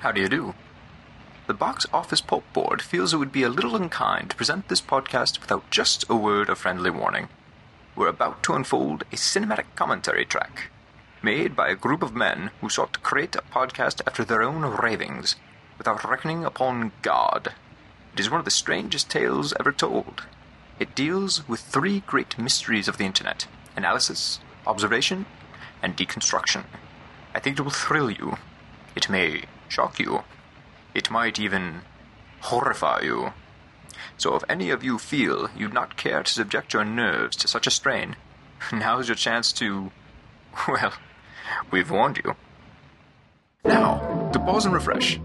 How do you do? The Box Office Pulp Board feels it would be a little unkind to present this podcast without just a word of friendly warning. We're about to unfold a cinematic commentary track made by a group of men who sought to create a podcast after their own ravings without reckoning upon God. It is one of the strangest tales ever told. It deals with three great mysteries of the internet analysis, observation, and deconstruction. I think it will thrill you. It may shock you. It might even horrify you. So if any of you feel you'd not care to subject your nerves to such a strain, now's your chance to. Well, we've warned you. Now, to pause and refresh.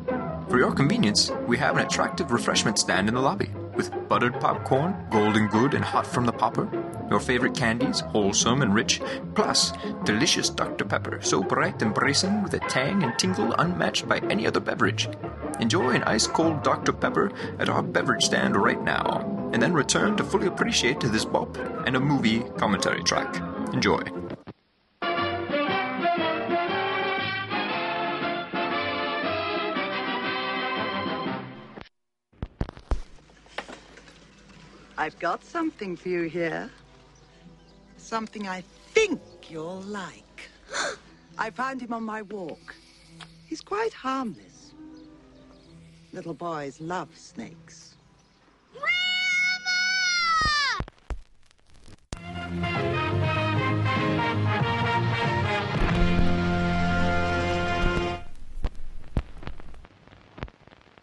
For your convenience, we have an attractive refreshment stand in the lobby with buttered popcorn, golden good and hot from the popper, your favorite candies, wholesome and rich, plus delicious Dr. Pepper, so bright and bracing with a tang and tingle unmatched by any other beverage. Enjoy an ice cold Dr. Pepper at our beverage stand right now, and then return to fully appreciate this bop and a movie commentary track. Enjoy. I've got something for you here. Something I think you'll like. I found him on my walk. He's quite harmless. Little boys love snakes.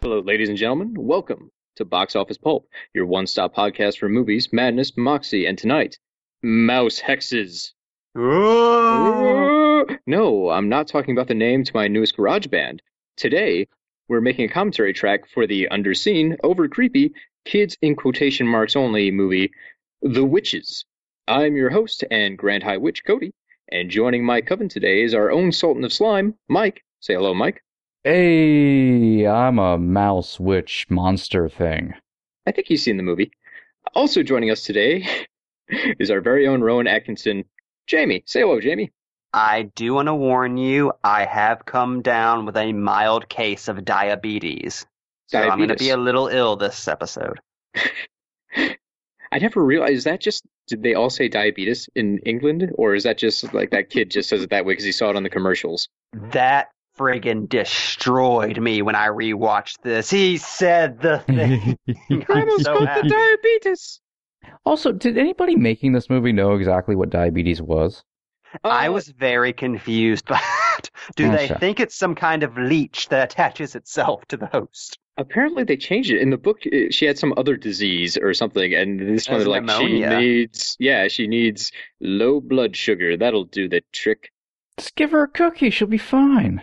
Hello, ladies and gentlemen. Welcome to Box Office Pulp, your one stop podcast for movies, madness, moxie, and tonight, mouse hexes. No, I'm not talking about the name to my newest garage band. Today, we're making a commentary track for the underseen, over creepy, kids in quotation marks only movie, The Witches. I'm your host and Grand High Witch, Cody, and joining my coven today is our own Sultan of Slime, Mike. Say hello, Mike. Hey, I'm a mouse witch monster thing. I think he's seen the movie. Also joining us today is our very own Rowan Atkinson. Jamie, say hello, Jamie. I do want to warn you, I have come down with a mild case of diabetes. So I'm going to be a little ill this episode. I never realized is that just did they all say diabetes in England, or is that just like that kid just says it that way because he saw it on the commercials? That friggin' destroyed me when I rewatched this. He said the thing. I'm so happy. diabetes. Also, did anybody making this movie know exactly what diabetes was? I Uh, was very confused by that. Do they Okay. think it's some kind of leech that attaches itself to the host? apparently they changed it in the book. uh, She had some other disease or something, and this one they're like pneumonia. she needs, yeah, she needs low blood sugar. That'll do the trick. Just give her a cookie, she'll be fine.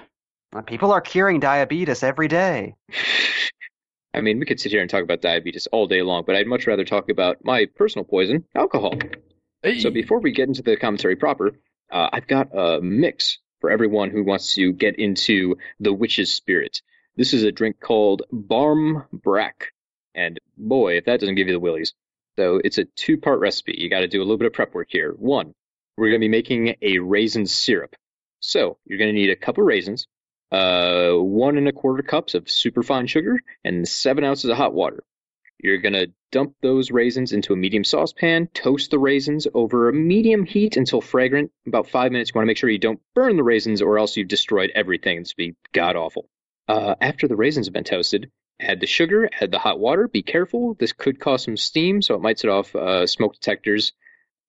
People are curing diabetes every day. I mean, we could sit here and talk about diabetes all day long, but I'd much rather talk about my personal poison, alcohol. So before we get into the commentary proper, uh, I've got a mix for everyone who wants to get into the witch's spirit. This is a drink called Barm Brack, and boy, if that doesn't give you the willies. So it's a two-part recipe. You got to do a little bit of prep work here. One, we're going to be making a raisin syrup. So you're going to need a cup of raisins, uh, one and a quarter cups of superfine sugar, and seven ounces of hot water. You're going to dump those raisins into a medium saucepan, toast the raisins over a medium heat until fragrant, about five minutes. You want to make sure you don't burn the raisins or else you've destroyed everything. Would be god awful. Uh, after the raisins have been toasted, add the sugar, add the hot water. Be careful. This could cause some steam, so it might set off uh, smoke detectors.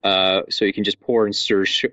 Uh, so you can just pour and stir, sh-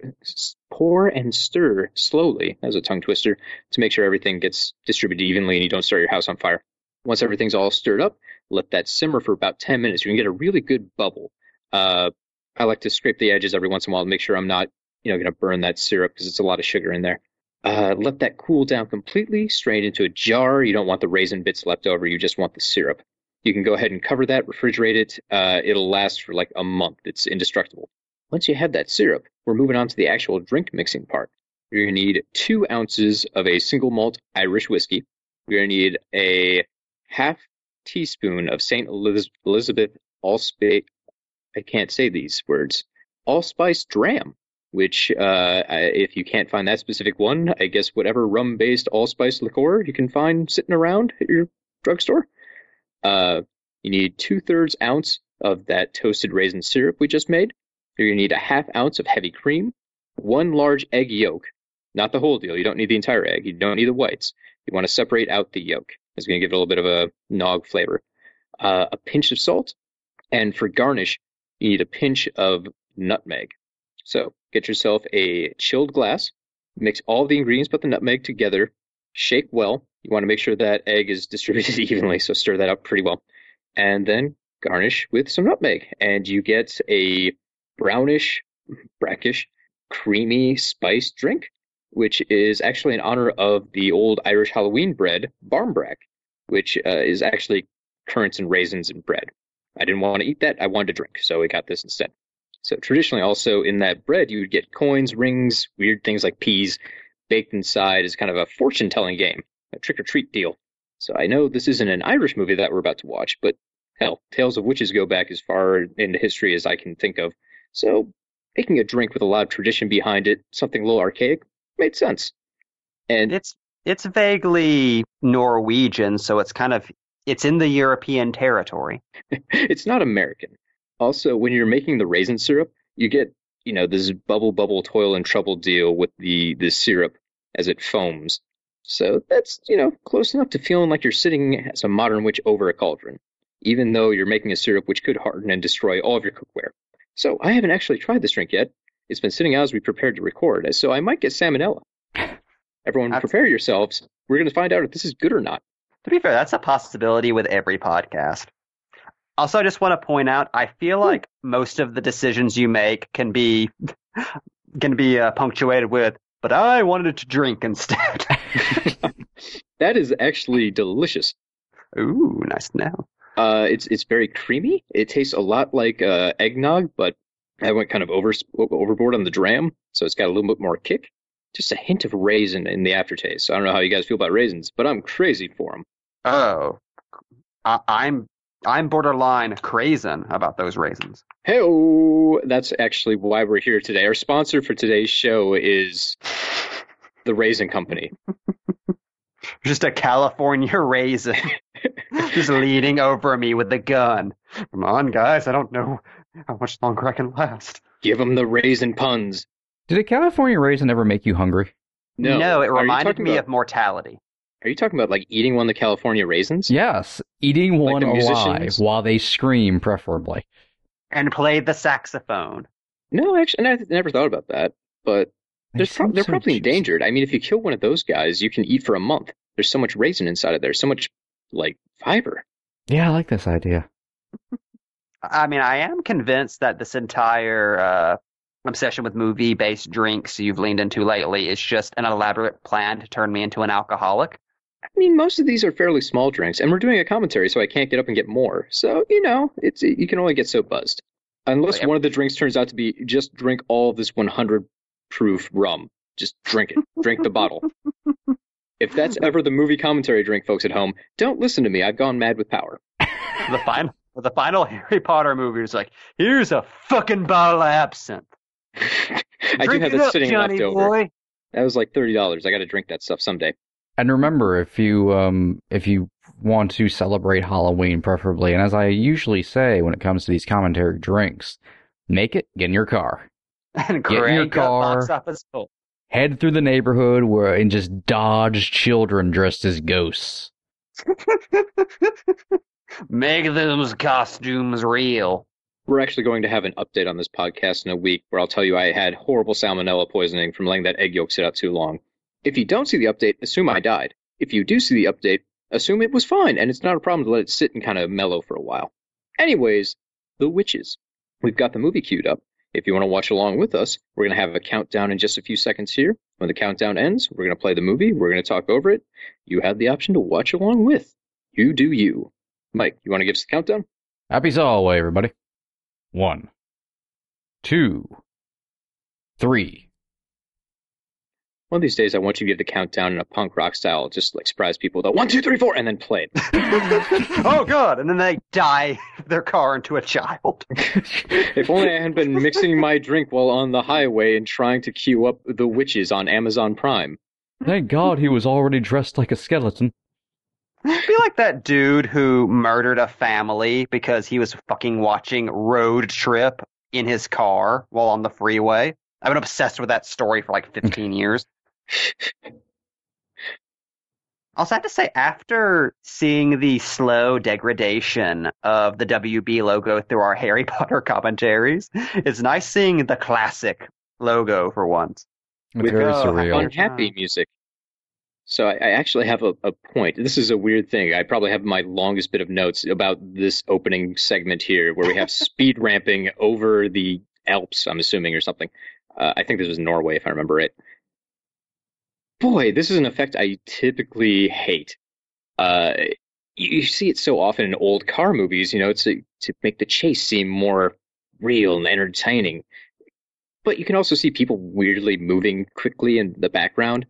pour and stir slowly as a tongue twister to make sure everything gets distributed evenly and you don't start your house on fire. Once everything's all stirred up, let that simmer for about 10 minutes. You can get a really good bubble. Uh, I like to scrape the edges every once in a while to make sure I'm not, you know, going to burn that syrup because it's a lot of sugar in there. Uh, let that cool down completely, strain into a jar. You don't want the raisin bits left over. You just want the syrup. You can go ahead and cover that, refrigerate it. Uh, it'll last for like a month. It's indestructible. Once you have that syrup, we're moving on to the actual drink mixing part. You're going to need two ounces of a single malt Irish whiskey. You're going to need a half teaspoon of St. Elizabeth allspice. I can't say these words. Allspice dram. which, uh, if you can't find that specific one, I guess whatever rum based allspice liqueur you can find sitting around at your drugstore. Uh, you need two thirds ounce of that toasted raisin syrup we just made. You're going to need a half ounce of heavy cream, one large egg yolk, not the whole deal. You don't need the entire egg. You don't need the whites. You want to separate out the yolk. It's going to give it a little bit of a nog flavor. Uh, a pinch of salt, and for garnish, you need a pinch of nutmeg. So get yourself a chilled glass, mix all the ingredients but the nutmeg together, shake well. You want to make sure that egg is distributed evenly, so stir that up pretty well. And then garnish with some nutmeg, and you get a brownish, brackish, creamy spice drink, which is actually in honor of the old Irish Halloween bread, barmbrack, which uh, is actually currants and raisins and bread. I didn't want to eat that. I wanted to drink, so we got this instead. So traditionally, also in that bread, you would get coins, rings, weird things like peas baked inside as kind of a fortune telling game, a trick or treat deal. So I know this isn't an Irish movie that we're about to watch, but hell, Tales of Witches go back as far into history as I can think of. So making a drink with a lot of tradition behind it, something a little archaic, made sense. And it's it's vaguely Norwegian, so it's kind of it's in the European territory. it's not American. Also, when you're making the raisin syrup, you get, you know, this bubble bubble toil and trouble deal with the the syrup as it foams. So that's, you know, close enough to feeling like you're sitting as a modern witch over a cauldron, even though you're making a syrup which could harden and destroy all of your cookware. So I haven't actually tried this drink yet. It's been sitting out as we prepared to record, so I might get salmonella. Everyone, that's... prepare yourselves. We're going to find out if this is good or not. To be fair, that's a possibility with every podcast. Also, I just want to point out, I feel like most of the decisions you make can be can be uh, punctuated with, "But I wanted it to drink instead." that is actually delicious. Ooh, nice now. Uh, it's it's very creamy. It tastes a lot like uh, eggnog, but I went kind of over overboard on the dram, so it's got a little bit more kick. Just a hint of raisin in the aftertaste. So I don't know how you guys feel about raisins, but I'm crazy for them. Oh, I, I'm I'm borderline crazen about those raisins. Hey, that's actually why we're here today. Our sponsor for today's show is the Raisin Company. Just a California raisin, just leaning over me with the gun. Come on, guys! I don't know how much longer I can last. Give them the raisin puns. Did a California raisin ever make you hungry? No, no it reminded me about... of mortality. Are you talking about like eating one of the California raisins? Yes, eating one like alive while they scream, preferably. And play the saxophone. No, actually, I never thought about that. But pro- they're so probably juicy. endangered. I mean, if you kill one of those guys, you can eat for a month. There's so much raisin inside of there, so much like fiber. Yeah, I like this idea. I mean, I am convinced that this entire uh, obsession with movie-based drinks you've leaned into lately is just an elaborate plan to turn me into an alcoholic. I mean, most of these are fairly small drinks, and we're doing a commentary, so I can't get up and get more. So you know, it's you can only get so buzzed, unless oh, one of the drinks turns out to be just drink all this 100 proof rum. Just drink it. drink the bottle. If that's ever the movie commentary drink, folks at home, don't listen to me. I've gone mad with power. the final, the final Harry Potter movie is like, here's a fucking bottle of absinthe. I do have that sitting Johnny left over. That was like thirty dollars. I got to drink that stuff someday. And remember, if you um, if you want to celebrate Halloween, preferably, and as I usually say when it comes to these commentary drinks, make it get in your car, and get in your car, head through the neighborhood where and just dodge children dressed as ghosts. Make those costumes real. We're actually going to have an update on this podcast in a week where I'll tell you I had horrible salmonella poisoning from letting that egg yolk sit out too long. If you don't see the update, assume I died. If you do see the update, assume it was fine and it's not a problem to let it sit and kind of mellow for a while. Anyways, The Witches. We've got the movie queued up. If you want to watch along with us, we're going to have a countdown in just a few seconds here. When the countdown ends, we're going to play the movie. We're going to talk over it. You have the option to watch along with. You do you. Mike, you want to give us the countdown? Happy Solway, everybody. One, two, three One of these days, I want you to give the countdown in a punk rock style, just like surprise people with a one, two, three, four, and then play it. oh, God. And then they die their car into a child. if only I hadn't been mixing my drink while on the highway and trying to queue up The Witches on Amazon Prime. Thank God he was already dressed like a skeleton. Be like that dude who murdered a family because he was fucking watching Road Trip in his car while on the freeway. I've been obsessed with that story for like 15 years. Also, I have to say, after seeing the slow degradation of the WB logo through our Harry Potter commentaries, it's nice seeing the classic logo for once. It's With very surreal. Unhappy music. So I, I actually have a, a, point. This is a weird thing. I probably have my longest bit of notes about this opening segment here, where we have speed ramping over the Alps. I'm assuming or something. Uh, I think this was Norway, if I remember right boy, this is an effect I typically hate. Uh, you, you, see it so often in old car movies, you know, to, to make the chase seem more real and entertaining. But you can also see people weirdly moving quickly in the background.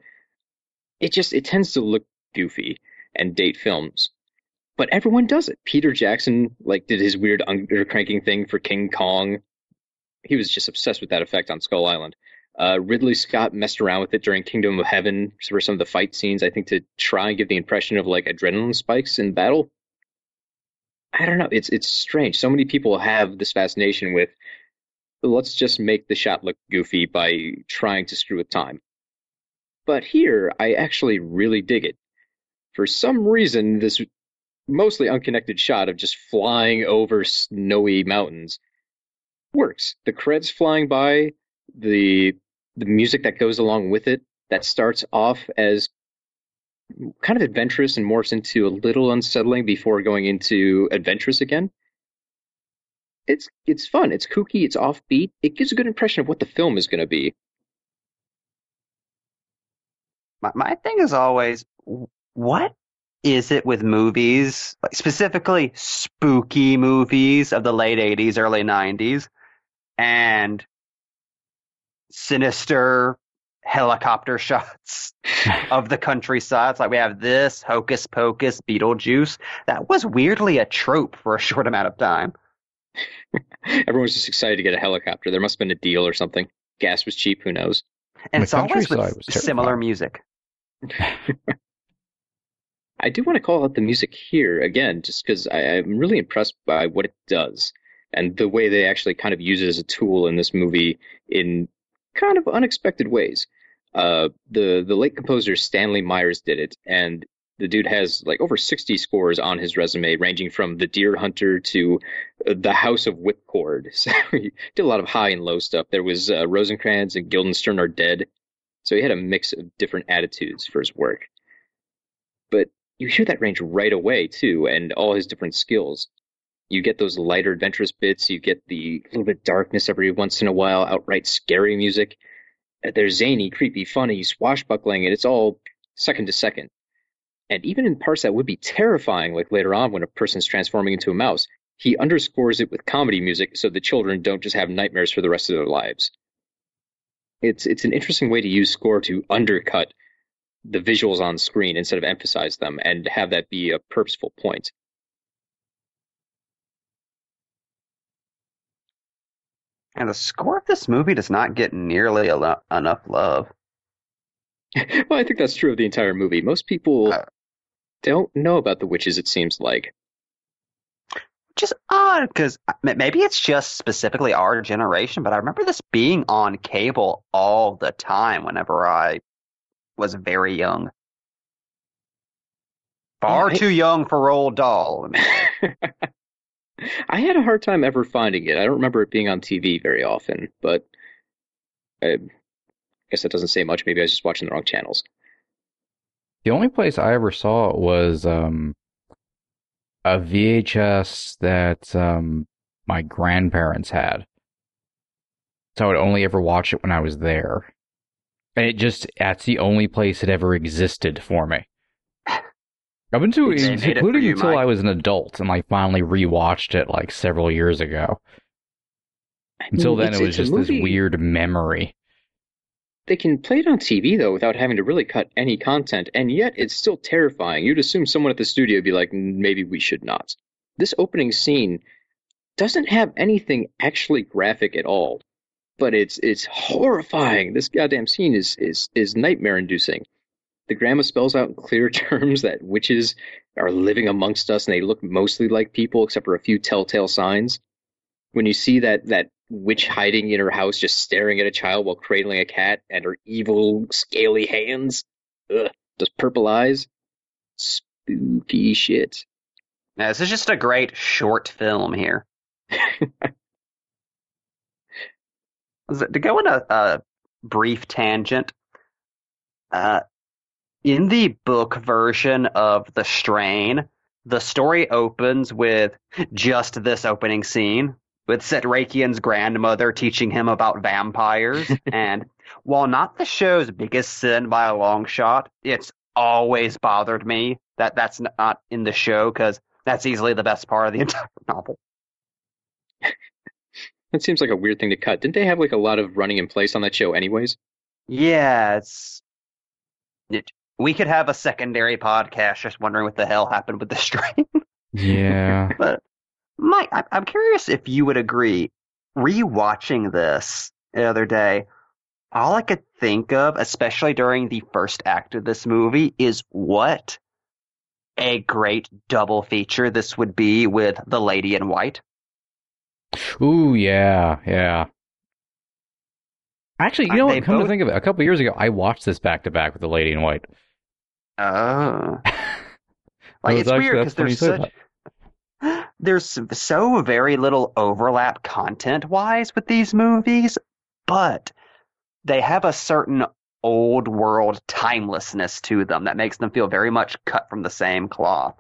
It just, it tends to look goofy and date films. But everyone does it. Peter Jackson, like, did his weird undercranking thing for King Kong. He was just obsessed with that effect on Skull Island. Uh, Ridley Scott messed around with it during Kingdom of Heaven for some of the fight scenes, I think, to try and give the impression of like adrenaline spikes in battle. I don't know. It's it's strange. So many people have this fascination with let's just make the shot look goofy by trying to screw with time. But here, I actually really dig it. For some reason, this mostly unconnected shot of just flying over snowy mountains works. The creds flying by, the the music that goes along with it that starts off as kind of adventurous and morphs into a little unsettling before going into adventurous again. It's it's fun. It's kooky. It's offbeat. It gives a good impression of what the film is going to be. My my thing is always what is it with movies, like specifically spooky movies of the late '80s, early '90s, and sinister helicopter shots of the countryside. It's like we have this Hocus Pocus, Beetlejuice. That was weirdly a trope for a short amount of time. Everyone was just excited to get a helicopter. There must have been a deal or something. Gas was cheap. Who knows? And the it's always with similar music. I do want to call out the music here again, just because I'm really impressed by what it does and the way they actually kind of use it as a tool in this movie in kind of unexpected ways. Uh, the the late composer Stanley Myers did it, and the dude has like over 60 scores on his resume, ranging from The Deer Hunter to uh, The House of Whipcord. So he did a lot of high and low stuff. There was uh, Rosencrantz and Guildenstern are dead, so he had a mix of different attitudes for his work. But you hear that range right away too, and all his different skills. You get those lighter, adventurous bits. You get the little bit of darkness every once in a while, outright scary music. Uh, there's zany, creepy, funny, swashbuckling, and it's all second to second. And even in parts that would be terrifying, like later on when a person's transforming into a mouse, he underscores it with comedy music so the children don't just have nightmares for the rest of their lives. It's it's an interesting way to use score to undercut the visuals on screen instead of emphasize them and have that be a purposeful point. And the score of this movie does not get nearly enough love. well, I think that's true of the entire movie. Most people uh, don't know about the witches, it seems like. Which is odd, because maybe it's just specifically our generation, but I remember this being on cable all the time whenever I was very young. Far too young for Roald Dahl. I had a hard time ever finding it. I don't remember it being on TV very often, but I guess that doesn't say much. Maybe I was just watching the wrong channels. The only place I ever saw it was um, a VHS that um, my grandparents had. So I would only ever watch it when I was there. And it just, that's the only place it ever existed for me. I've been to including you, until Mike. I was an adult and like finally rewatched it like several years ago. Until then, it was just this weird memory. they can play it on TV though without having to really cut any content, and yet it's still terrifying. You'd assume someone at the studio would be like, maybe we should not. This opening scene doesn't have anything actually graphic at all, but it's it's horrifying. This goddamn scene is is is nightmare inducing. The grandma spells out in clear terms that witches are living amongst us and they look mostly like people except for a few telltale signs. When you see that that witch hiding in her house just staring at a child while cradling a cat and her evil scaly hands, ugh, those purple eyes, spooky shit. Now, this is just a great short film here. to go on a, a brief tangent, uh, in the book version of The Strain, the story opens with just this opening scene with Setrakian's grandmother teaching him about vampires. and while not the show's biggest sin by a long shot, it's always bothered me that that's not in the show because that's easily the best part of the entire novel. That seems like a weird thing to cut. Didn't they have like a lot of running in place on that show, anyways? Yeah, it's. It, we could have a secondary podcast just wondering what the hell happened with the strain. Yeah. but Mike, I'm curious if you would agree. Rewatching this the other day, all I could think of, especially during the first act of this movie, is what a great double feature this would be with The Lady in White. Ooh, yeah, yeah. Actually, you know what? Come both... to think of it, a couple years ago, I watched this back to back with The Lady in White. Oh. like, it's weird because there's such. There's so very little overlap content wise with these movies, but they have a certain old world timelessness to them that makes them feel very much cut from the same cloth.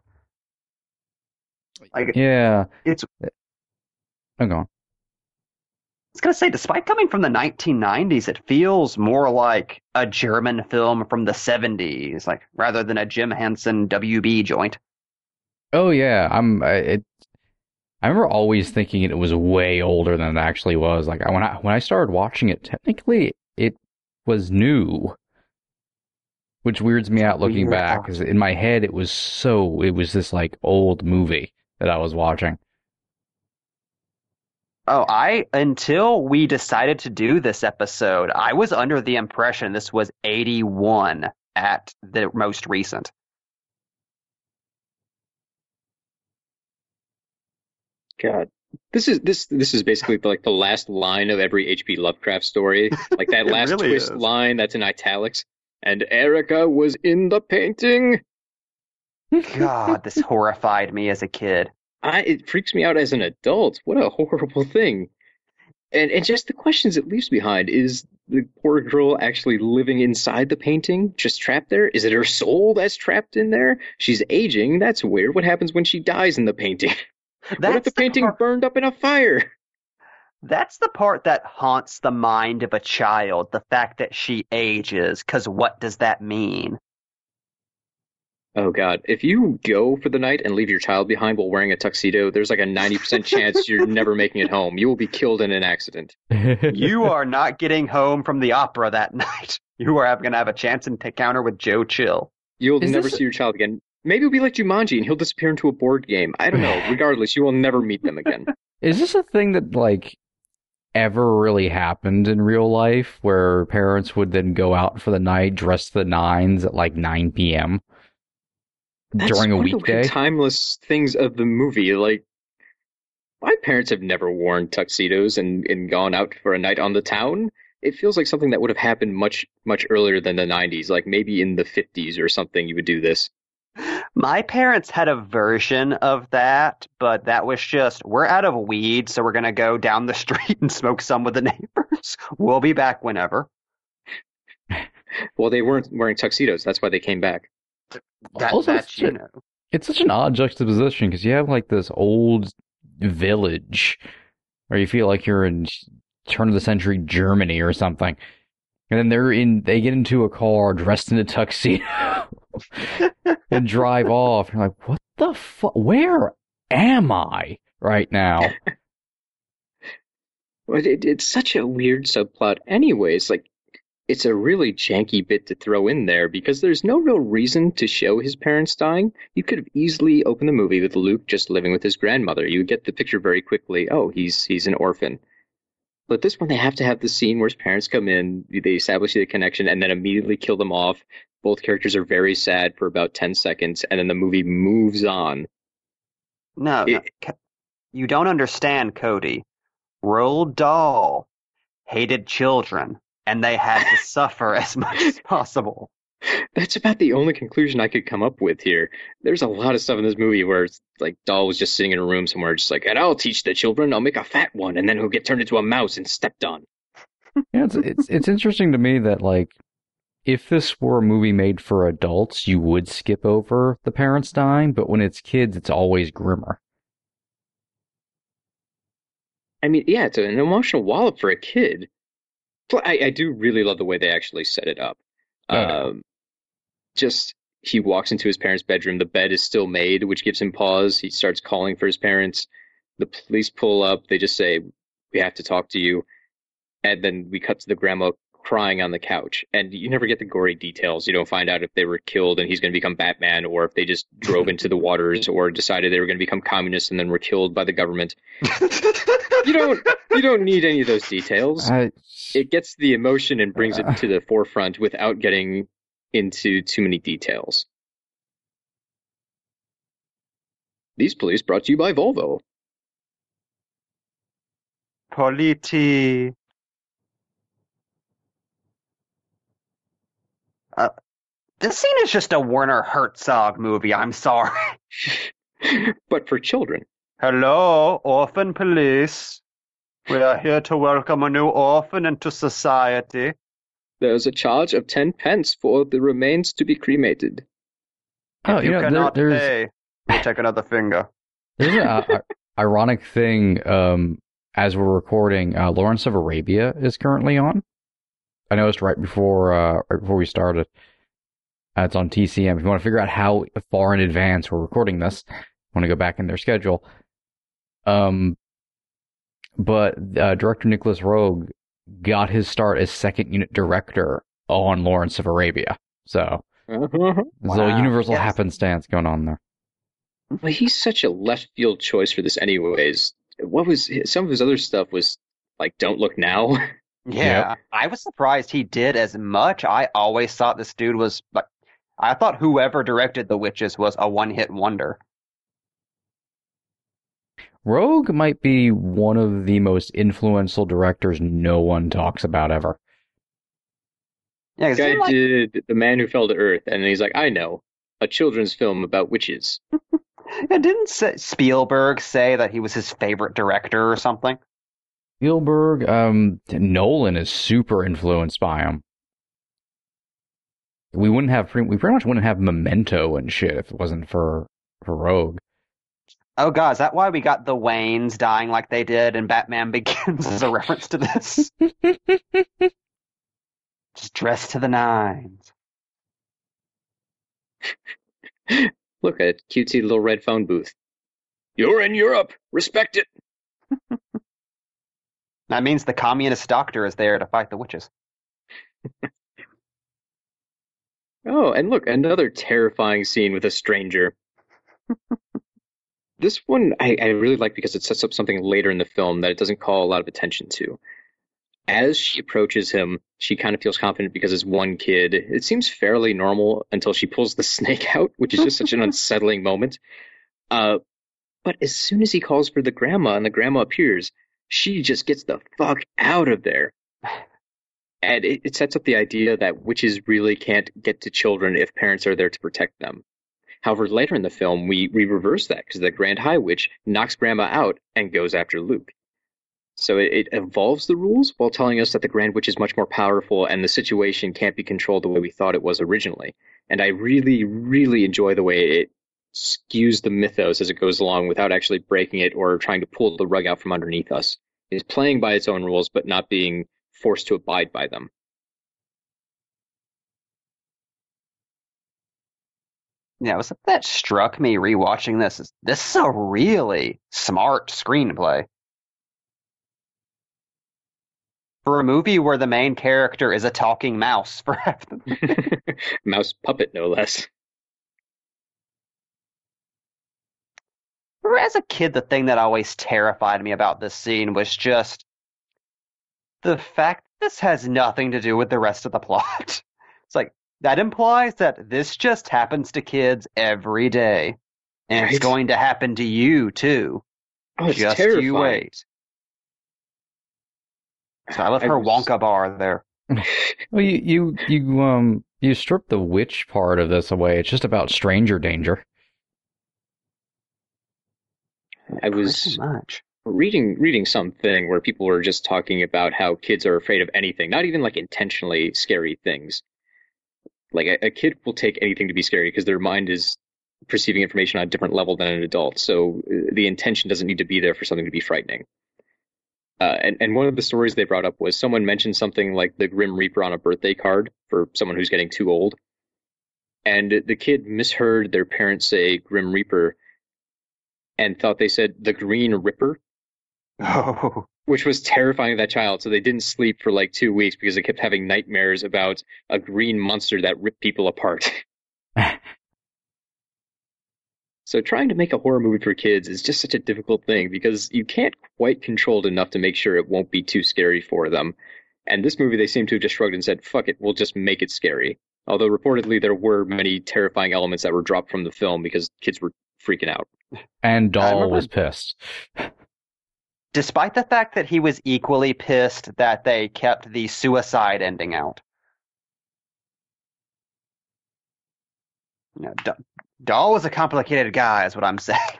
Like, yeah, it's. I'm going. I was gonna say, despite coming from the 1990s, it feels more like a German film from the 70s, like rather than a Jim Henson WB joint. Oh yeah, I'm. It. I remember always thinking it was way older than it actually was. Like when I when I started watching it, technically it was new, which weirds me out looking back because in my head it was so it was this like old movie that I was watching. Oh, I until we decided to do this episode, I was under the impression this was 81 at the most recent. God, this is this this is basically like the last line of every H.P. Lovecraft story. Like that last really twist is. line that's in italics. And Erica was in the painting. God, this horrified me as a kid. I, it freaks me out as an adult. What a horrible thing. And and just the questions it leaves behind is the poor girl actually living inside the painting, just trapped there? Is it her soul that's trapped in there? She's aging. That's weird. What happens when she dies in the painting? That's what if the, the painting part, burned up in a fire? That's the part that haunts the mind of a child, the fact that she ages, because what does that mean? Oh god, if you go for the night and leave your child behind while wearing a tuxedo, there's like a 90% chance you're never making it home. You will be killed in an accident. you are not getting home from the opera that night. You are going to have a chance encounter with Joe Chill. You'll Is never this... see your child again. Maybe it'll be like Jumanji and he'll disappear into a board game. I don't know. Regardless, you will never meet them again. Is this a thing that like ever really happened in real life where parents would then go out for the night dressed to the nines at like 9 p.m.? That's during a weekday. timeless things of the movie, like my parents have never worn tuxedos and, and gone out for a night on the town. It feels like something that would have happened much much earlier than the 90s, like maybe in the 50s or something. You would do this. My parents had a version of that, but that was just we're out of weed, so we're gonna go down the street and smoke some with the neighbors. We'll be back whenever. well, they weren't wearing tuxedos. That's why they came back. That, also, you know. It's such an odd juxtaposition because you have like this old village where you feel like you're in turn of the century Germany or something. And then they're in, they get into a car dressed in a tuxedo and drive off. You're like, what the fuck? Where am I right now? well, it, it's such a weird subplot, anyways. Like, it's a really janky bit to throw in there because there's no real reason to show his parents dying. You could have easily opened the movie with Luke just living with his grandmother. You would get the picture very quickly. Oh, he's he's an orphan. But this one, they have to have the scene where his parents come in, they establish the connection, and then immediately kill them off. Both characters are very sad for about 10 seconds, and then the movie moves on. No, it, no. you don't understand, Cody. Roald Dahl hated children and they had to suffer as much as possible. That's about the only conclusion I could come up with here. There's a lot of stuff in this movie where it's like Dahl was just sitting in a room somewhere, just like, and I'll teach the children. I'll make a fat one, and then he'll get turned into a mouse and stepped on. yeah, it's it's it's interesting to me that like if this were a movie made for adults, you would skip over the parents dying, but when it's kids, it's always grimmer. I mean, yeah, it's an emotional wallop for a kid. I, I do really love the way they actually set it up. Oh, um, just he walks into his parents' bedroom. The bed is still made, which gives him pause. He starts calling for his parents. The police pull up. They just say, "We have to talk to you." And then we cut to the grandma crying on the couch. And you never get the gory details. You don't find out if they were killed and he's going to become Batman, or if they just drove into the waters, or decided they were going to become communists and then were killed by the government. you don't. You don't need any of those details. I, it gets the emotion and brings it uh. to the forefront without getting into too many details. These police brought to you by Volvo. Politi. This scene is just a Werner Herzog movie. I'm sorry. but for children. Hello, orphan police. We are here to welcome a new orphan into society. There is a charge of ten pence for the remains to be cremated. Oh, if you, you know, cannot there, pay, we take another finger. There's an ironic thing. Um, as we're recording, uh, Lawrence of Arabia is currently on. I noticed right before uh, right before we started. Uh, it's on TCM. If you want to figure out how far in advance we're recording this, want to go back in their schedule. Um, but uh, director Nicolas Roeg got his start as second unit director on Lawrence of Arabia. So wow. there's universal yes. happenstance going on there. Well, he's such a left field choice for this, anyways. What was some of his other stuff was like "Don't Look Now." Yeah, yep. I was surprised he did as much. I always thought this dude was like, I thought whoever directed The Witches was a one hit wonder. Roeg might be one of the most influential directors no one talks about ever. Yeah, guy like... did The Man Who Fell to Earth, and he's like, I know, a children's film about witches. yeah, didn't Spielberg say that he was his favorite director or something? Spielberg, um, Nolan is super influenced by him. We wouldn't have, we pretty much wouldn't have Memento and shit if it wasn't for for Roeg. Oh god, is that why we got the Waynes dying like they did and Batman Begins as a reference to this? Just dressed to the nines. Look at cutesy little red phone booth. You're in Europe. Respect it. that means the communist doctor is there to fight the witches. Oh, and look, another terrifying scene with a stranger. This one I, I really like because it sets up something later in the film that it doesn't call a lot of attention to. As she approaches him, she kind of feels confident because it's one kid. It seems fairly normal until she pulls the snake out, which is just such an unsettling moment. Uh, but as soon as he calls for the grandma and the grandma appears, she just gets the fuck out of there. And it, it sets up the idea that witches really can't get to children if parents are there to protect them. However, later in the film, we, we reverse that because the Grand High Witch knocks Grandma out and goes after Luke. So it, it, evolves the rules while telling us that the Grand Witch is much more powerful and the situation can't be controlled the way we thought it was originally. And I really, really enjoy the way it skews the mythos as it goes along without actually breaking it or trying to pull the rug out from underneath us. It's playing by its own rules, but not being forced to abide by them. Yeah, was that struck me rewatching this. Is this is a really smart screenplay. for a movie where the main character is a talking mouse for half the mouse puppet, no less. As a kid, the thing that always terrified me about this scene was just the fact this has nothing to do with the rest of the plot. It's like that implies that this just happens to kids every day, and right. it's going to happen to you too. Oh, it's just terrifying. you wait. So I love her was... Wonka bar there. well, you you you um you strip the witch part of this away. It's just about stranger danger. I was reading reading something where people were just talking about how kids are afraid of anything, not even like intentionally scary things. Like a, a kid will take anything to be scary because their mind is perceiving information on a different level than an adult. So uh, the intention doesn't need to be there for something to be frightening. Uh, and, and one of the stories they brought up was someone mentioned something like the Grim Reaper on a birthday card for someone who's getting too old. And the kid misheard their parents say Grim Reaper and thought they said the Green Ripper. Oh. Which was terrifying to that child. So they didn't sleep for like two weeks because they kept having nightmares about a green monster that ripped people apart. So trying to make a horror movie for kids is just such a difficult thing because you can't quite control it enough to make sure it won't be too scary for them. And this movie, they seem to have just shrugged and said, fuck it, we'll just make it scary. Although reportedly there were many terrifying elements that were dropped from the film because kids were freaking out. And Dahl was pissed. Despite the fact that he was equally pissed that they kept the suicide ending out. You know, Dahl was a complicated guy, is what I'm saying.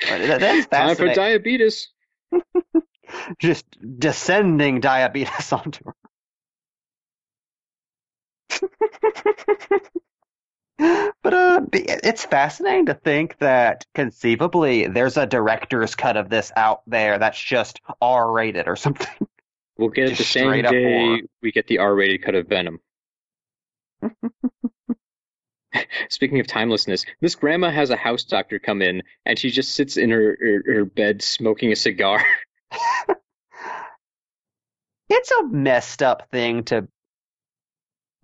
that's Time for diabetes. Just descending diabetes onto her. But uh, it's fascinating to think that conceivably there's a director's cut of this out there that's just R-rated or something. We'll get it the same day we get the R-rated cut of Venom. Speaking of timelessness, this grandma has a house doctor come in, and she just sits in her, her, her bed smoking a cigar. it's a messed up thing to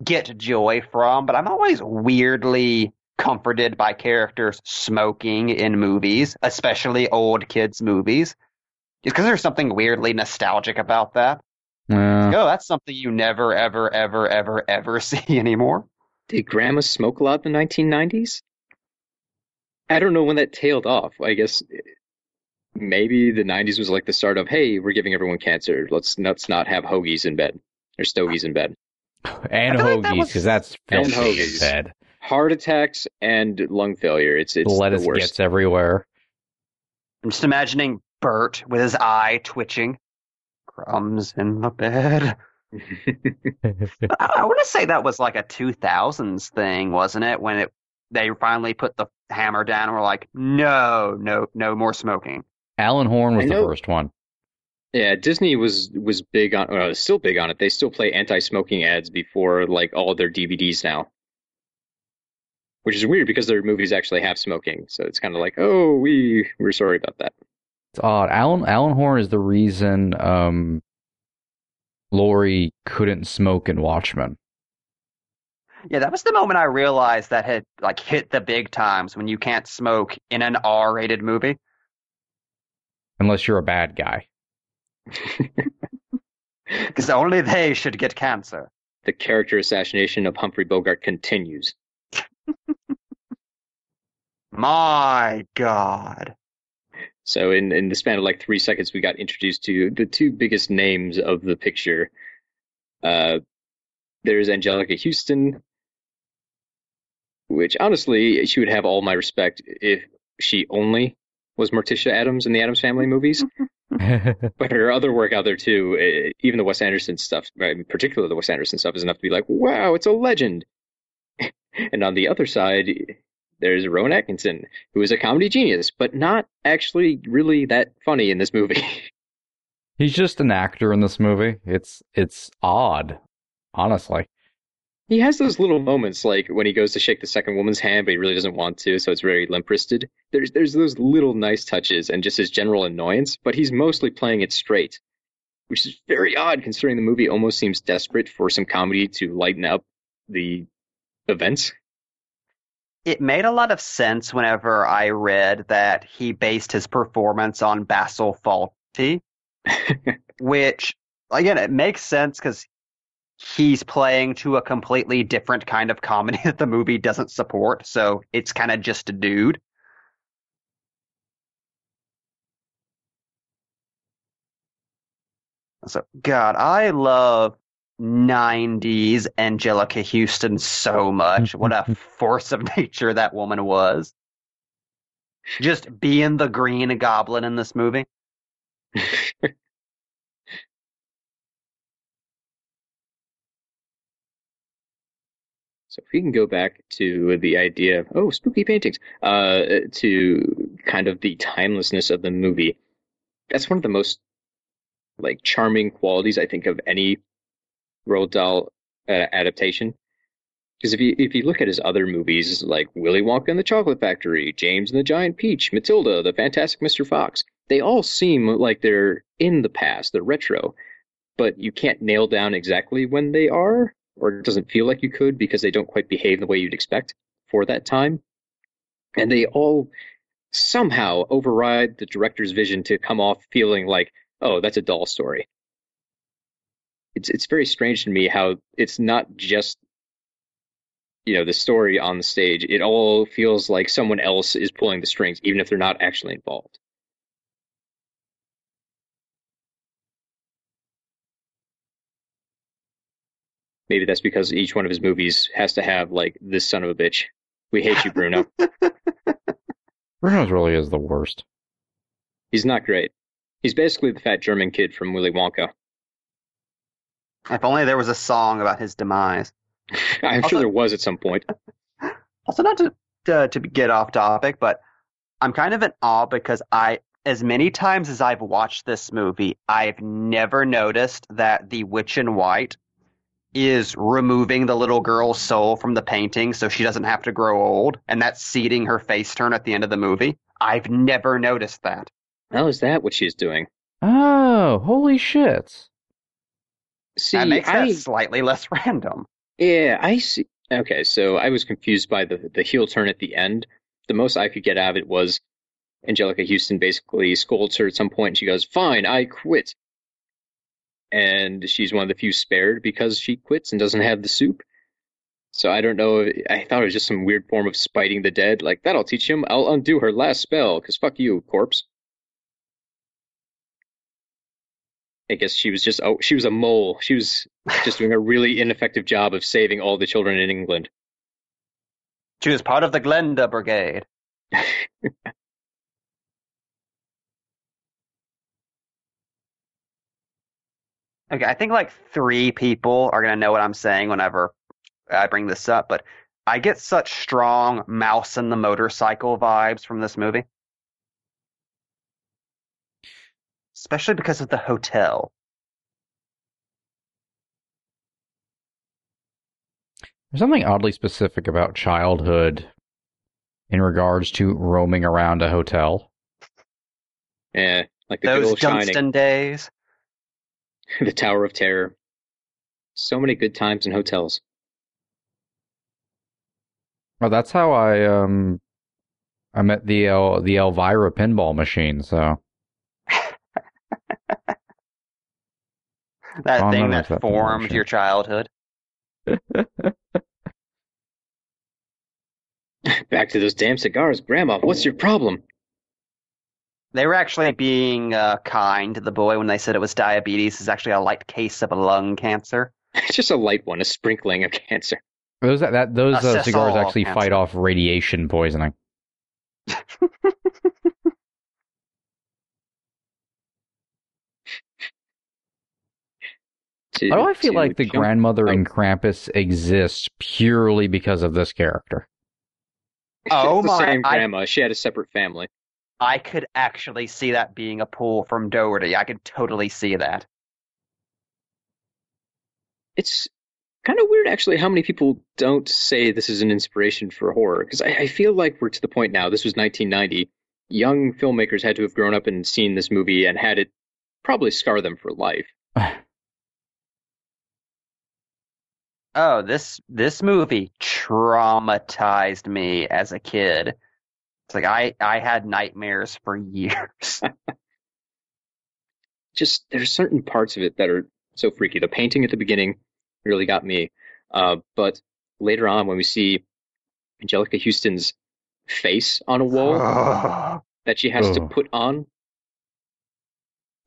get joy from, but I'm always weirdly comforted by characters smoking in movies, especially old kids' movies. Just because there's something weirdly nostalgic about that. Yeah. oh, that's something you never, ever, ever, ever, ever see anymore. Did Grandma smoke a lot in the 1990s? I don't know when that tailed off. I guess maybe the 90s was like the start of, hey, we're giving everyone cancer. Let's let's not have hoagies in bed or stogies in bed. And hoagies, because that's filthy and hoagies. bed. Heart attacks and lung failure. It's it's lettuce the worst. gets everywhere. I'm just imagining Bert with his eye twitching crumbs in the bed. I, I want to say that was like a 2000s thing, wasn't it? When it they finally put the hammer down and were like, no, no, no more smoking. Alan Horn was the first one. Yeah, Disney was was big on, well, still big on it. They still play anti-smoking ads before like all their DVDs now, which is weird because their movies actually have smoking. So it's kind of like, oh, we we're sorry about that. It's odd. Alan Alan Horn is the reason um, Laurie couldn't smoke in Watchmen. Yeah, that was the moment I realized that had like hit the big times when you can't smoke in an R-rated movie. Unless you're a bad guy. Because only they should get cancer. The character assassination of Humphrey Bogart continues. My God. So in, in the span of like three seconds, we got introduced to the two biggest names of the picture. Uh, there's Angelica Huston, which honestly, she would have all my respect if she only was Morticia Addams in the Addams Family movies. but her other work out there too, even the Wes Anderson stuff, particularly the Wes Anderson stuff, is enough to be like, wow, it's a legend. and on the other side, there's Rowan Atkinson, who is a comedy genius, but not actually really that funny in this movie. He's just an actor in this movie. It's it's odd, honestly. He has those little moments, like when he goes to shake the second woman's hand, but he really doesn't want to, so it's very limp-wristed. There's there's those little nice touches and just his general annoyance, but he's mostly playing it straight, which is very odd considering the movie almost seems desperate for some comedy to lighten up the events. It made a lot of sense whenever I read that he based his performance on Basil Fawlty, which again it makes sense because he's playing to a completely different kind of comedy that the movie doesn't support. So it's kind of just a dude. So God, I love 90s Angelica Huston so much. What a force of nature that woman was. Just being the green goblin in this movie. So if we can go back to the idea of, oh, spooky paintings, uh, to kind of the timelessness of the movie, that's one of the most like charming qualities I think of any Roald Dahl uh, adaptation. Because if you if you look at his other movies like Willy Wonka and the Chocolate Factory, James and the Giant Peach, Matilda, The Fantastic Mr. Fox, they all seem like they're in the past, they're retro, but you can't nail down exactly when they are or it doesn't feel like you could because they don't quite behave the way you'd expect for that time. And they all somehow override the director's vision to come off feeling like, oh, that's a Dahl story. It's it's very strange to me how it's not just you know the story on the stage. It all feels like someone else is pulling the strings, even if they're not actually involved. Maybe that's because each one of his movies has to have like this son of a bitch. We hate you, Bruno. Bruno's really is the worst. He's not great. He's basically the fat German kid from Willy Wonka. If only there was a song about his demise. I'm also, sure there was at some point. Also, not to, to to get off topic, but I'm kind of in awe because I, as many times as I've watched this movie, I've never noticed that the witch in white is removing the little girl's soul from the painting so she doesn't have to grow old, and that's seeding her face turn at the end of the movie. I've never noticed that. How is that what she's doing? Oh, holy shit. See, that makes I, that slightly less random. Yeah, I see. Okay, so I was confused by the the heel turn at the end. The most I could get out of it was Angelica Huston basically scolds her at some point, and she goes, "Fine, I quit." And she's one of the few spared because she quits and doesn't have the soup. So I don't know. I thought it was just some weird form of spiting the dead. Like that'll teach him. I'll undo her last spell. Cause fuck you, corpse. I guess she was just oh she was a mole. She was just doing a really ineffective job of saving all the children in England. She was part of the Glenda Brigade. Okay, I think like three people are gonna know what I'm saying whenever I bring this up, but I get such strong mouse and the motorcycle vibes from this movie. Especially because of the hotel. There's something oddly specific about childhood in regards to roaming around a hotel. Yeah, like the those Dunstan Shining. days. the Tower of Terror. So many good times in hotels. Well, that's how I um I met the El, the Elvira pinball machine. So that oh, thing that, that formed your childhood. Back to those damn cigars, Grandma. What's your problem? They were actually being uh, kind to the boy when they said it was diabetes. It's actually a light case of a lung cancer. It's just a light one, a sprinkling of cancer. Those that those uh, cigars actually cancer. fight off radiation poisoning. to, Why do I feel like the jump? grandmother oh. in Krampus exists purely because of this character? Oh the my! Same grandma. I, she had a separate family. I could actually see that being a pull from Dougherty. I could totally see that. It's kind of weird actually how many people don't say this is an inspiration for horror because I, I, feel like we're to the point now this was 1990 young filmmakers had to have grown up and seen this movie and had it probably scar them for life oh this this movie traumatized me as a kid it's like i i had nightmares for years just there's certain parts of it that are so freaky the painting at the beginning really got me. Uh, but later on, when we see Angelica Huston's face on a wall that she has to put on,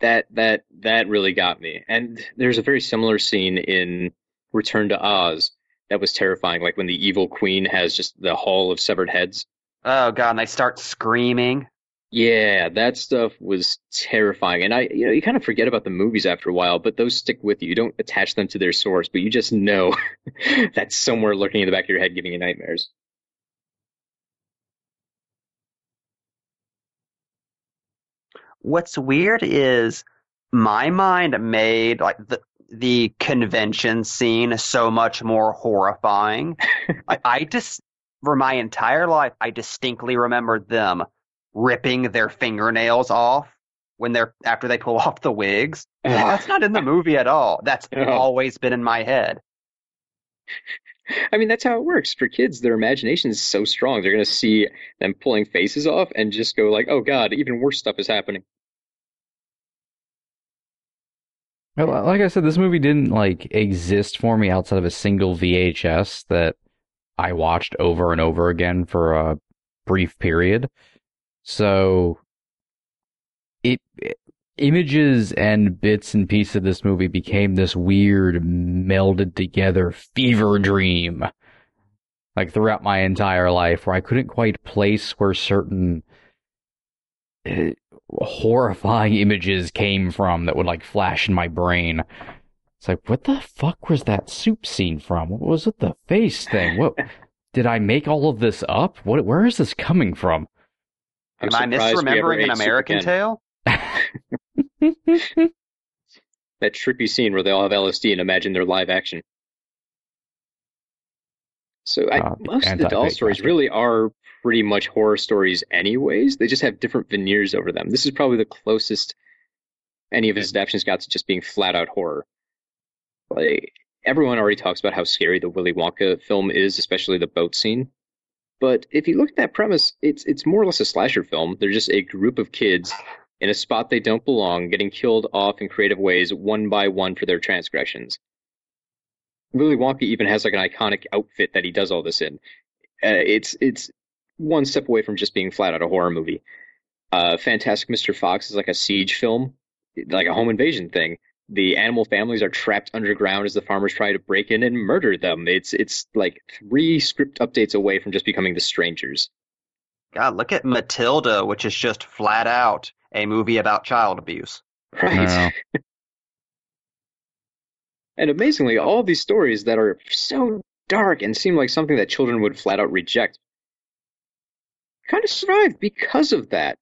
that that that really got me. And there's a very similar scene in Return to Oz that was terrifying, like when the evil queen has just the hall of severed heads. Oh god, and they start screaming. Yeah, that stuff was terrifying. And I, you know, you kind of forget about the movies after a while, but those stick with you. You don't attach them to their source, but you just know that's somewhere lurking in the back of your head giving you nightmares. What's weird is my mind made like the the convention scene so much more horrifying. I, I just for my entire life I distinctly remember them ripping their fingernails off when they're after they pull off the wigs. That's not in the movie at all. That's always been in my head. I mean, that's how it works for kids. Their imagination is so strong; they're going to see them pulling faces off and just go like, "Oh God, even worse stuff is happening." Well, like I said, this movie didn't like exist for me outside of a single VHS that I watched over and over again for a brief period. So it, it, images and bits and pieces of this movie became this weird melded together fever dream like throughout my entire life where I couldn't quite place where certain uh, horrifying images came from that would like flash in my brain. It's like, what the fuck was that soup scene from? What was it? The face thing? What did I make all of this up? What? Where is this coming from? I'm Am I misremembering an American Tail? that trippy scene where they all have LSD and imagine their live action. So I, uh, most of the Dahl stories really are pretty much horror stories, anyways. They just have different veneers over them. This is probably the closest any of his adaptations got to just being flat out horror. Like everyone already talks about how scary the Willy Wonka film is, especially the boat scene. But if you look at that premise, it's it's more or less a slasher film. They're just a group of kids in a spot they don't belong, getting killed off in creative ways one by one for their transgressions. Willy Wonka even has like an iconic outfit that he does all this in. Uh, it's it's one step away from just being flat out a horror movie. Uh, Fantastic Mr. Fox is like a siege film, like a home invasion thing the animal families are trapped underground as the farmers try to break in and murder them. It's it's like three script updates away from just becoming the strangers. God, look at Matilda, which is just flat out a movie about child abuse. Right. and amazingly, all these stories that are so dark and seem like something that children would flat out reject kind of survive because of that.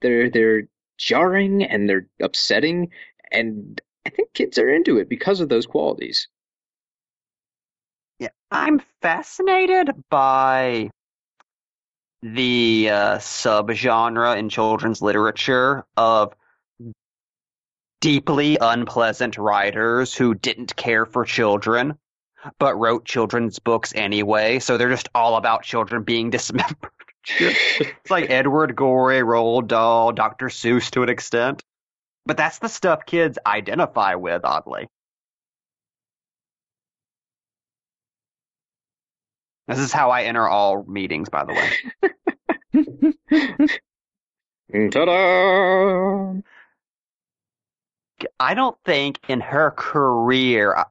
They're they're jarring and they're upsetting and I think kids are into it because of those qualities. Yeah, I'm fascinated by the uh, subgenre in children's literature of deeply unpleasant writers who didn't care for children but wrote children's books anyway, so they're just all about children being dismembered. it's like Edward Gorey, Roald Dahl, Dr. Seuss to an extent. But that's the stuff kids identify with, oddly. This is how I enter all meetings, by the way. Ta-da! I don't think in her career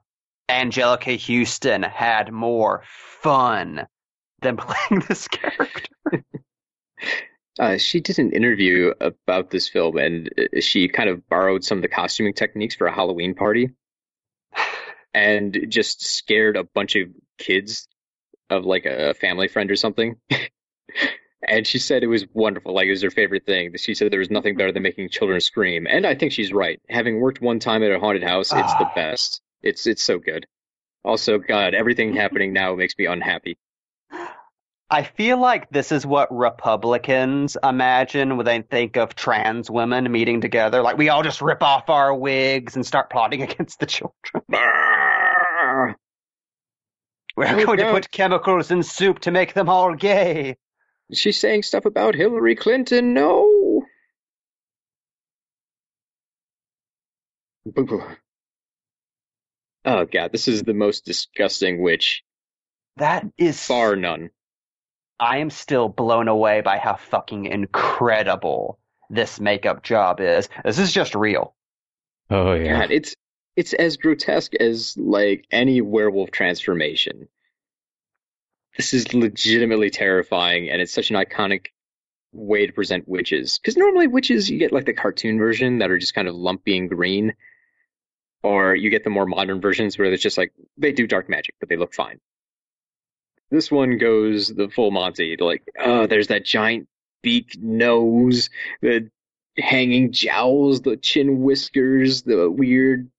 Angelica Huston had more fun than playing this character. Uh, she did an interview about this film, and uh, she kind of borrowed some of the costuming techniques for a Halloween party, and just scared a bunch of kids of like a family friend or something. and she said it was wonderful, like it was her favorite thing. She said there was nothing better than making children scream, and I think she's right. Having worked one time at a haunted house, it's the ah. best. It's it's so good. Also, God, everything happening now makes me unhappy. I feel like this is what Republicans imagine when they think of trans women meeting together. Like we all just rip off our wigs and start plotting against the children. We're Oh, going to put chemicals in soup to make them all gay. She's saying stuff about Hillary Clinton. No. Oh God, this is the most disgusting witch, That is Far none. I am still blown away by how fucking incredible this makeup job is. This is just real. Oh yeah. God, it's it's as grotesque as like any werewolf transformation. This is legitimately terrifying, and it's such an iconic way to present witches. Because normally witches, you get like the cartoon version that are just kind of lumpy and green, or you get the more modern versions where it's just like they do dark magic, but they look fine. This one goes the full Monty. Like, oh, there's that giant beak nose, the hanging jowls, the chin whiskers, the weird.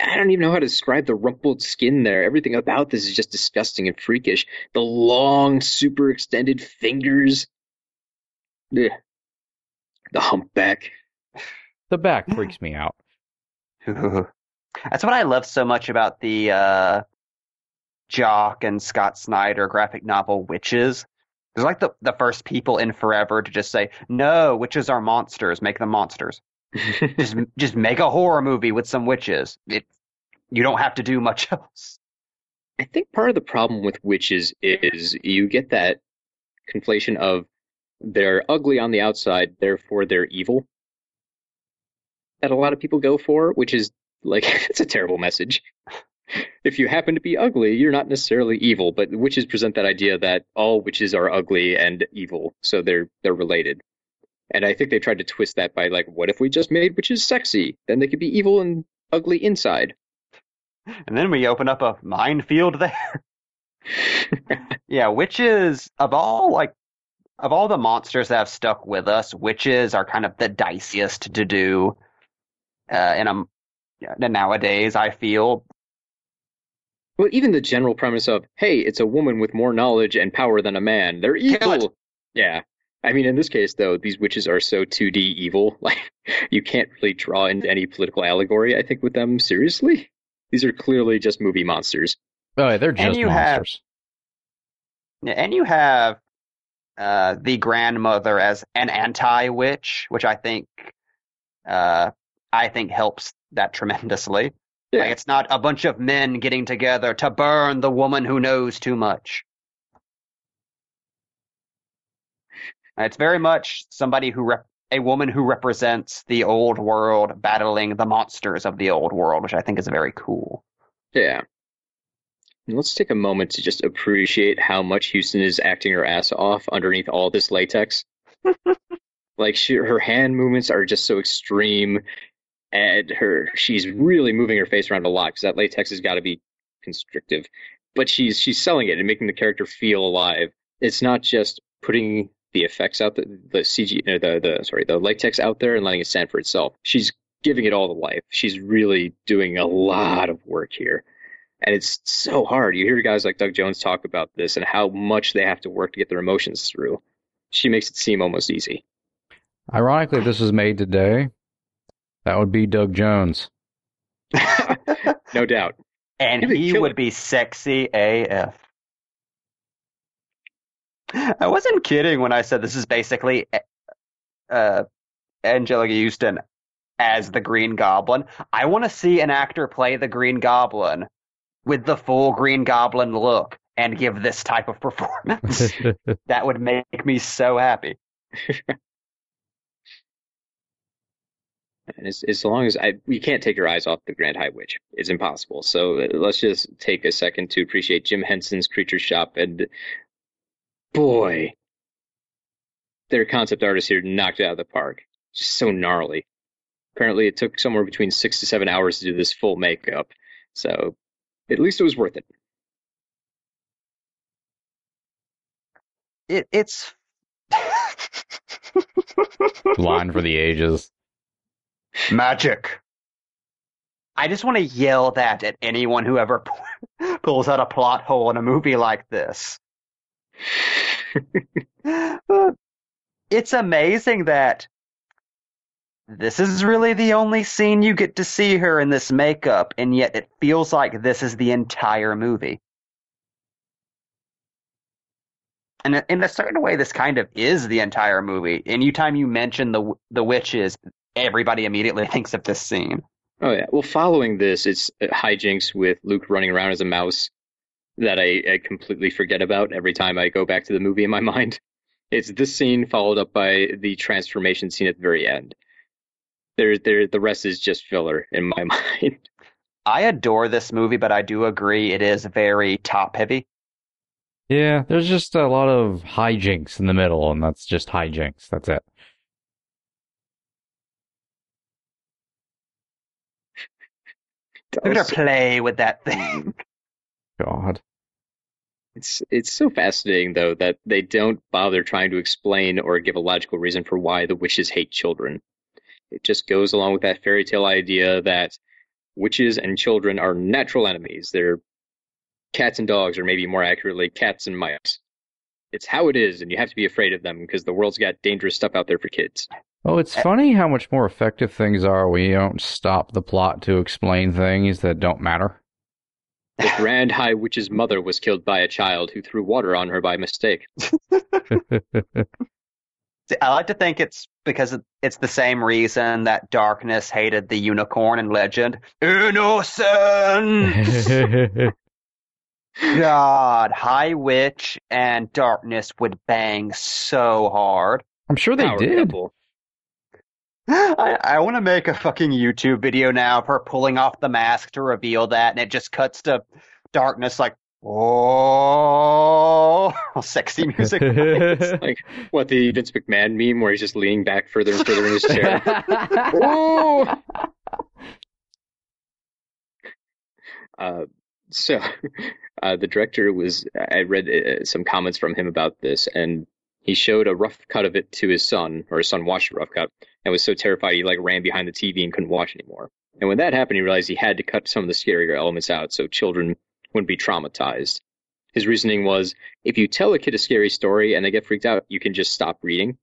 I don't even know how to describe the rumpled skin there. Everything about this is just disgusting and freakish. The long, super extended fingers. Ugh. The humpback. The back freaks me out. That's what I love so much about the uh, Jock and Scott Snyder graphic novel Wytches. They're like the, the first people in forever to just say, no, witches are monsters, make them monsters. just just make a horror movie with some witches. It, you don't have to do much else. I think part of the problem with witches is you get that conflation of they're ugly on the outside, therefore they're evil. That a lot of people go for, which is like it's a terrible message. If you happen to be ugly, you're not necessarily evil, but witches present that idea that all witches are ugly and evil, so they're they're related. And I think they tried to twist that by like, what if we just made witches sexy? Then they could be evil and ugly inside. And then we open up a minefield there. yeah, witches of all like of all the monsters that have stuck with us, witches are kind of the diciest to do. Uh, in a nowadays, I feel Well, even the general premise of, hey, it's a woman with more knowledge and power than a man. They're Kill it. evil. Yeah. I mean, in this case, though, these witches are so 2D evil. Like, you can't really draw into any political allegory, I think, with them seriously. These are clearly just movie monsters. Oh, yeah, they're just you monsters. Yeah, and you have uh, the grandmother as an anti-witch, which I think uh, I think helps that tremendously. Yeah. Like it's not a bunch of men getting together to burn the woman who knows too much. It's very much somebody who rep- a woman who represents the old world battling the monsters of the old world, which I think is very cool. Yeah. Let's take a moment to just appreciate how much Huston is acting her ass off underneath all this latex. like she, her hand movements are just so extreme, and her she's really moving her face around a lot because that latex has got to be constrictive. But she's she's selling it and making the character feel alive. It's not just putting the effects out the the CG the the sorry the latex out there and letting it stand for itself. She's giving it all the life. She's really doing a lot of work here. And it's so hard. You hear guys like Doug Jones talk about this and how much they have to work to get their emotions through. She makes it seem almost easy. Ironically, this was made today, that would be Doug Jones. No doubt. And He would would be sexy AF. I wasn't kidding when I said this is basically uh, Angelica Huston as the Green Goblin. I want to see an actor play the Green Goblin with the full Green Goblin look and give this type of performance. that would make me so happy. And as, as long as I, we can't take our eyes off the Grand High Witch. It's impossible. So uh, let's just take a second to appreciate Jim Henson's Creature Shop. And boy, their concept artist here knocked it out of the park. Just so gnarly. Apparently, it took somewhere between six to seven hours to do this full makeup. So at least it was worth it. It, it's. Line for the ages. Magic. I just want to yell that at anyone who ever pulls out a plot hole in a movie like this. it's amazing that this is really the only scene you get to see her in this makeup, and yet it feels like this is the entire movie. And in a certain way, this kind of is the entire movie. Anytime you mention the the witches, everybody immediately thinks of this scene. Oh yeah. Well, following this, it's hijinks with Luke running around as a mouse that I, I completely forget about every time I go back to the movie in my mind. It's this scene followed up by the transformation scene at the very end. There, there, the rest is just filler in my mind. I adore this movie, but I do agree it is very top heavy. Yeah, there's just a lot of hijinks in the middle, and that's just hijinks. That's it. Look gonna play with that thing. Mm. God. It's it's so fascinating though that they don't bother trying to explain or give a logical reason for why the witches hate children. It just goes along with that fairy tale idea that witches and children are natural enemies. They're cats and dogs, or maybe more accurately, cats and mice. It's how it is, and you have to be afraid of them because the world's got dangerous stuff out there for kids. Well, it's funny how much more effective things are when you don't stop the plot to explain things that don't matter. The Grand High Witch's mother was killed by a child who threw water on her by mistake. I like to think it's because it's the same reason that Darkness hated the unicorn in Legend. Innocent! God, High Witch and Darkness would bang so hard. I'm sure they Power did. couple. I, I want to make a fucking YouTube video now of her pulling off the mask to reveal that, and it just cuts to Darkness like, oh, sexy music. Like what the Vince McMahon meme where he's just leaning back further and further in his chair. Whoa! Uh, so, uh, the director was, I read uh, some comments from him about this, and he showed a rough cut of it to his son, or his son watched a rough cut, and was so terrified he like ran behind the TV and couldn't watch anymore. And when that happened, he realized he had to cut some of the scarier elements out so children wouldn't be traumatized. His reasoning was, if you tell a kid a scary story and they get freaked out, you can just stop reading.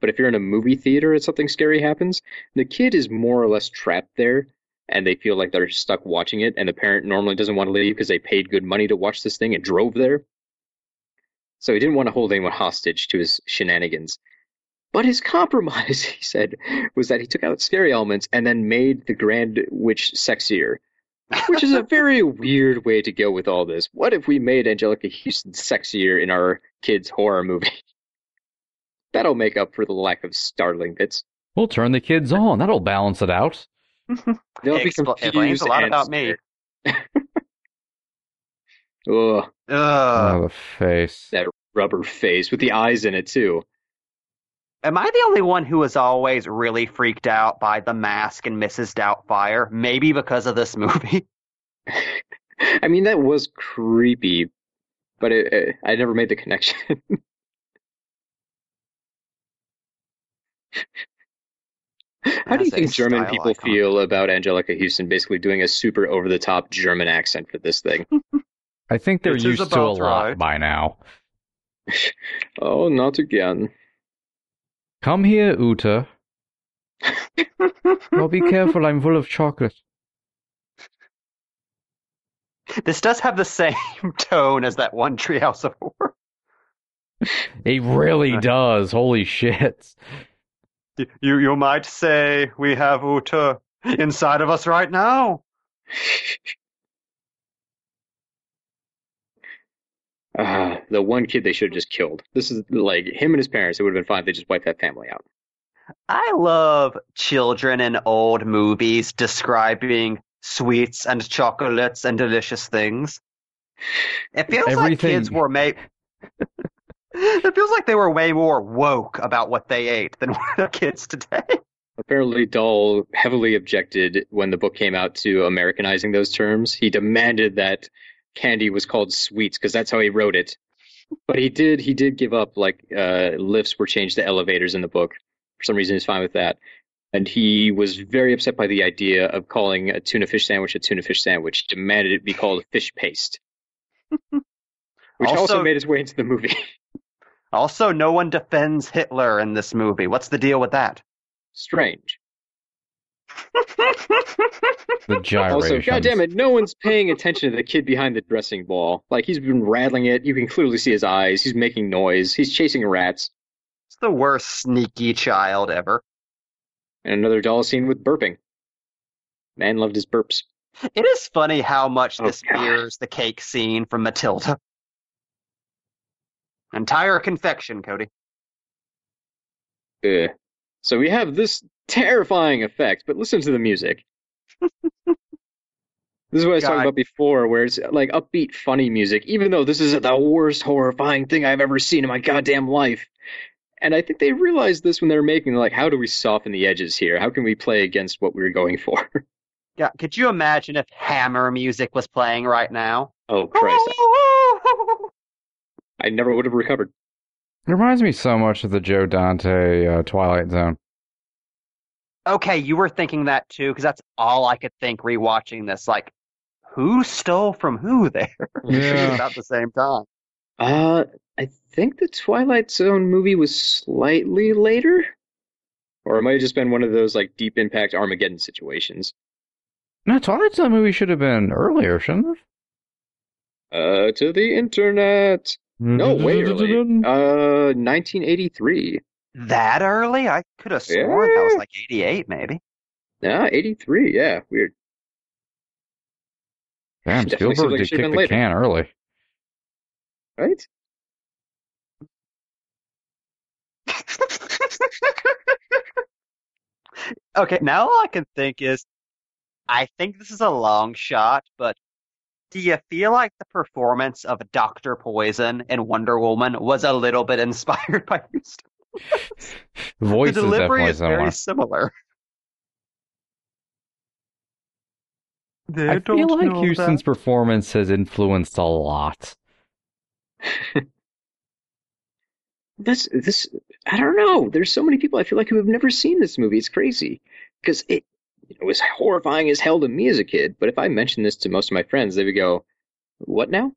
But if you're in a movie theater and something scary happens, the kid is more or less trapped there and they feel like they're stuck watching it and the parent normally doesn't want to leave because they paid good money to watch this thing and drove there. So he didn't want to hold anyone hostage to his shenanigans. But his compromise, he said, was that he took out scary elements and then made the Grand Witch sexier. Which is a very weird way to go with all this. What if we made Angelica Huston sexier in our kids' horror movie? That'll make up for the lack of startling bits. We'll turn the kids on. That'll balance it out. They'll be Expl- it confused explains a lot and about me. Ugh, Ugh. oh, the face. that rubber face with the eyes in it too. Am I the only one who was always really freaked out by The Mask and Mrs. Doubtfire? Maybe because of this movie. I mean, that was creepy, but it, it, I never made the connection. How do you think German people icon. feel about Angelica Huston basically doing a super over the top German accent for this thing? I think they're This used to a lot right. by now. oh, not again. Come here, Uter. Oh, be careful, I'm full of chocolate. This does have the same tone as that one Treehouse of Horror. It really does. Holy shit. You you might say we have Uter inside of us right now. Ah, the one kid they should have just killed. This is like him and his parents. It would have been fine if they just wiped that family out. I love children in old movies describing sweets and chocolates and delicious things. It feels like kids were made. it feels like they were way more woke about what they ate than the kids today. Apparently, Dahl heavily objected when the book came out to Americanizing those terms. He demanded that candy was called sweets because that's how he wrote it. But he did he did give up like uh, lifts were changed to elevators in the book. For some reason, he's fine with that. and he was very upset by the idea of calling a tuna fish sandwich a tuna fish sandwich. Demanded it be called a fish paste, which also, also made its way into the movie. also, no one defends Hitler in this movie. What's the deal with that? Strange. The gyrations. Also, goddamn it, no one's paying attention to the kid behind the dressing ball. Like he's been rattling it. You can clearly see his eyes. He's making noise. He's chasing rats. It's the worst sneaky child ever. And another Dahl scene with burping. Man loved his burps. It is funny how much oh, this God. mirrors the cake scene from Matilda. Entire confection, Cody. Uh, so we have this terrifying effect, but listen to the music. this is what I was God. talking about before, where it's like upbeat, funny music, even though this is the worst horrifying thing I've ever seen in my goddamn life. And I think they realized this when they were making, like, how do we soften the edges here? How can we play against what we were going for? Yeah, could you imagine if Hammer music was playing right now? Oh, Christ. I never would have recovered. It reminds me so much of the Joe Dante uh, Twilight Zone. Okay, you were thinking that too, because that's all I could think rewatching this. Like, who stole from who there? Yeah. about the same time. Uh, I think the Twilight Zone movie was slightly later, or it might have just been one of those like Deep Impact Armageddon situations. No, Twilight Zone movie should have been earlier, shouldn't it? Uh, to the internet. No, way early. Uh, 1983. That early? I could have sworn yeah. that was like 88, maybe. Yeah, 83. Yeah, weird. Damn, Spielberg like did kick the later. can early. Right? okay, now all I can think is I think this is a long shot, but do you feel like the performance of Dr. Poison in Wonder Woman was a little bit inspired by Huston? Voice the delivery is, is very similar. They I feel like Huston's that. performance has influenced a lot. this this I don't know. There's so many people I feel like who have never seen this movie. It's crazy because it it was horrifying as hell to me as a kid. But if I mentioned this to most of my friends, they would go, "What now?"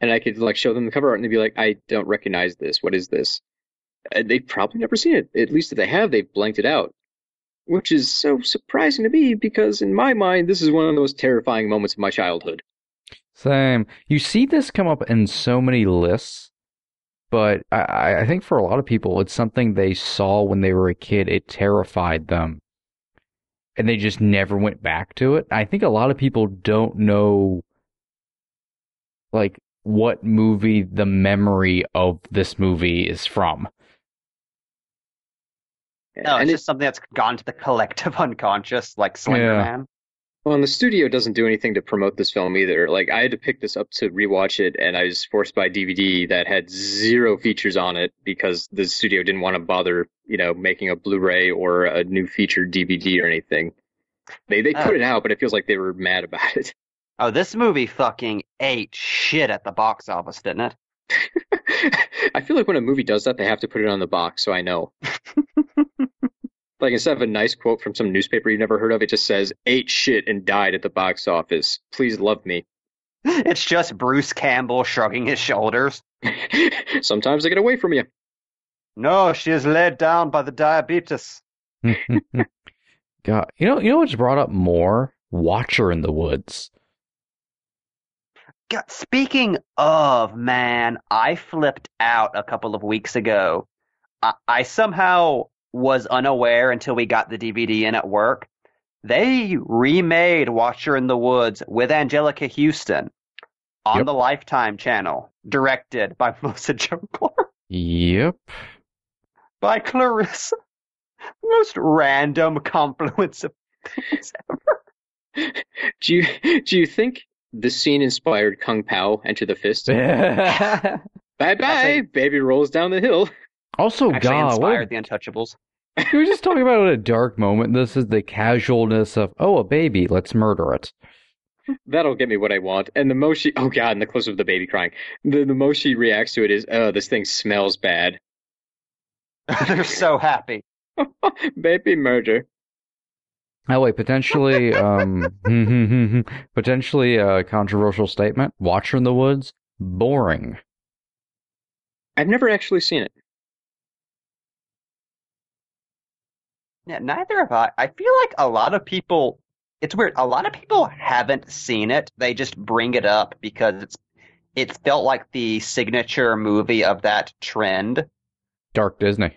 And I could like show them the cover art, and they'd be like, "I don't recognize this. What is this?" And they've probably never seen it. At least if they have, they've blanked it out, which is so surprising to me because in my mind, this is one of the most terrifying moments of my childhood. Same. You see this come up in so many lists, but I, I think for a lot of people, it's something they saw when they were a kid. It terrified them and they just never went back to it. I think a lot of people don't know like what movie the memory of this movie is from. No, it's and just something that's gone to the collective unconscious, like Slender yeah. Man. Well, and the studio doesn't do anything to promote this film either. Like, I had to pick this up to rewatch it, and I was forced by DVD that had zero features on it because the studio didn't want to bother, you know, making a Blu-ray or a new featured DVD or anything. They they put oh. it out, but it feels like they were mad about it. Oh, this movie fucking ate shit at the box office, didn't it? I feel like when a movie does that, they have to put it on the box, so I know. Like instead of a nice quote from some newspaper you've never heard of, it just says ate shit and died at the box office. Please love me. It's just Bruce Campbell shrugging his shoulders. Sometimes they get away from you. No, she is laid down by the diabetes. God, you know, you know what's brought up more? Watcher in the Woods. God, speaking of, man, I flipped out a couple of weeks ago. I, I somehow was unaware until we got the DVD in at work. They remade Watcher in the Woods with Angelica Huston on yep. the Lifetime channel, directed by Melissa Joan Clark. Yep. By Clarissa. Most random confluence of things ever. Do you do you think the scene inspired Kung Pow Enter the Fist? bye bye, baby rolls down the hill. Also, Actually God, inspired what... the Untouchables. we were just talking about a dark moment. This is the casualness of, oh, a baby, let's murder it. That'll get me what I want. And the most she, oh god, and the close of the baby crying. The, the most she reacts to it is, oh, this thing smells bad. They're so happy. Baby murder. Oh wait, potentially, um, potentially a controversial statement. Watcher in the Woods, boring. I've never actually seen it. Yeah, neither have I. I feel like a lot of people. It's weird. A lot of people haven't seen it. They just bring it up because it's it felt like the signature movie of that trend. Dark Disney.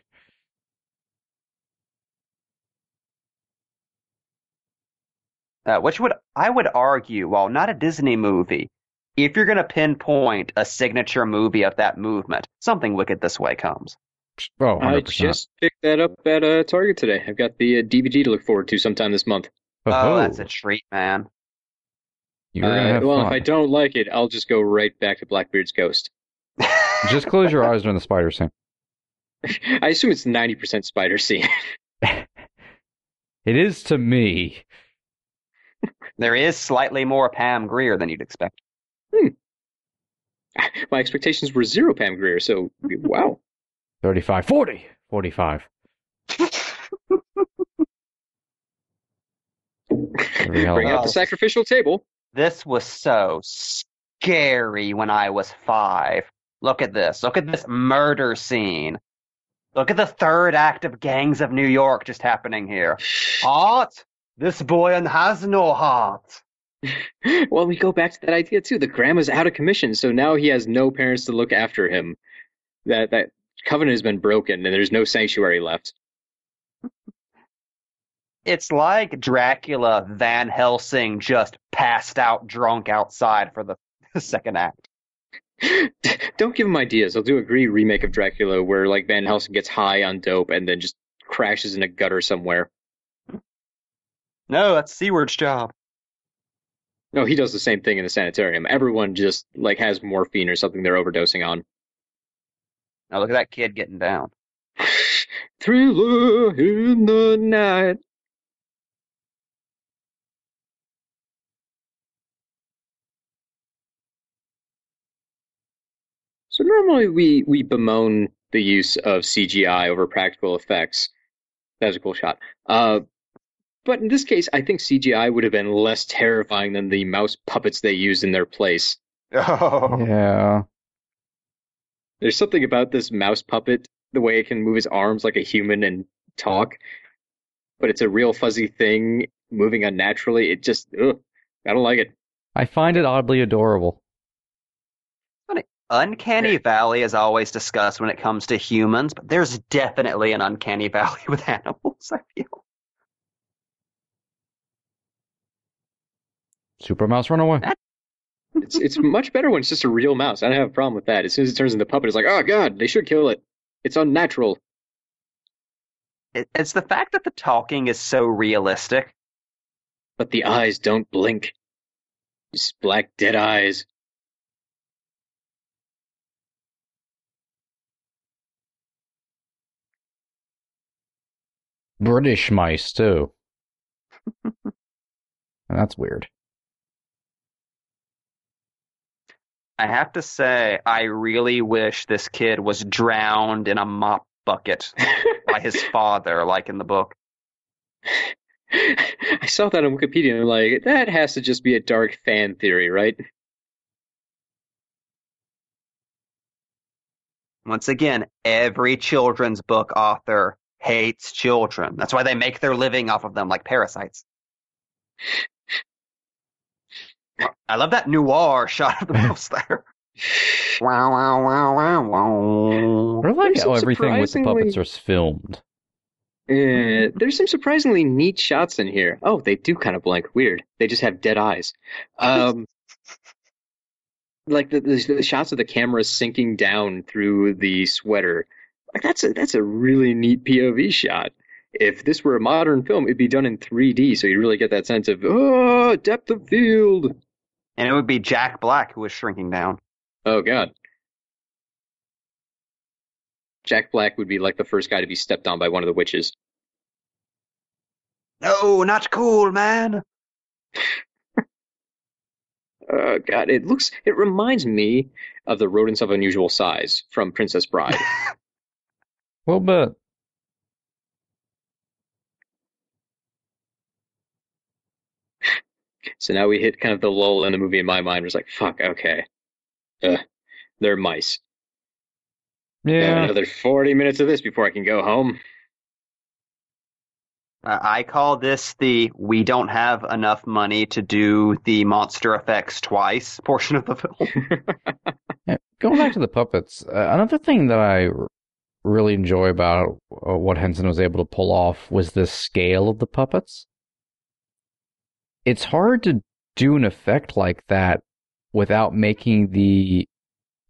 Uh, which would I would argue, while not a Disney movie, if you're going to pinpoint a signature movie of that movement, something Wicked This Way comes. Oh, 100%. I just picked that up at uh, Target today. I've got the uh, DVD to look forward to sometime this month. Oh, that's a treat, man. You're gonna Uh, have well, fun. if I don't like it, I'll just go right back to Blackbeard's Ghost. Just close your eyes during the spider scene. I assume it's 90% spider scene. It is to me. There is slightly more Pam Grier than you'd expect. Hmm. My expectations were zero Pam Grier, so wow. 35, 40, 45. Bring of out the sacrificial table. This was so scary when I was five. Look at this. Look at this murder scene. Look at the third act of Gangs of New York just happening here. Heart? This boy has no heart. Well, we go back to that idea too. The grandma's out of commission, so now he has no parents to look after him. That that covenant has been broken, and there's no sanctuary left. It's like Dracula Van Helsing just passed out drunk outside for the second act. Don't give him ideas. I'll do a great remake of Dracula where like Van Helsing gets high on dope and then just crashes in a gutter somewhere. No, that's Seward's job. No, he does the same thing in the sanitarium. Everyone just like has morphine or something they're overdosing on. Now look at that kid getting down. Thriller in the night. So normally we, we bemoan the use of CGI over practical effects. That was a cool shot. Uh, but in this case, I think CGI would have been less terrifying than the mouse puppets they used in their place. Oh. Yeah. There's something about this mouse puppet, the way it can move its arms like a human and talk, but it's a real fuzzy thing moving unnaturally. It just, ugh, I don't like it. I find it oddly adorable. Uncanny Valley is always discussed when it comes to humans, but there's definitely an uncanny valley with animals, I feel. Super Mouse Run Away. It's it's much better when it's just a real mouse. I don't have a problem with that. As soon as it turns into a puppet, it's like, oh god, they should kill it. It's unnatural. It's the fact that the talking is so realistic. But the eyes don't blink. Just black dead eyes. British mice, too. that's weird. I have to say, I really wish this kid was drowned in a mop bucket by his father, like in the book. I saw that on Wikipedia and I'm like, that has to just be a dark fan theory, right? Once again, every children's book author hates children. That's why they make their living off of them like parasites. I love that noir shot of the mouse there. wow, wow, wow, wow, wow. I like There's how everything with the puppets is filmed. Uh, there's some surprisingly neat shots in here. Oh, they do kind of blink. Weird. They just have dead eyes. Um, like the, the, the shots of the camera sinking down through the sweater. Like that's a that's a really neat POV shot. If this were a modern film, it'd be done in 3D, so you really get that sense of oh depth of field. And it would be Jack Black who was shrinking down. Oh god. Jack Black would be like the first guy to be stepped on by one of the witches. No, not cool, man. Oh god, it looks it reminds me of the rodents of unusual size from Princess Bride. A little So now we hit kind of the lull in the movie in my mind was like, fuck, okay. Ugh, they're mice. Yeah. Another 40 minutes of this before I can go home. Uh, I call this the we don't have enough money to do the monster effects twice portion of the film. yeah. Going back to the puppets, uh, another thing that I really enjoy about uh, what Henson was able to pull off was the scale of the puppets. It's hard to do an effect like that without making the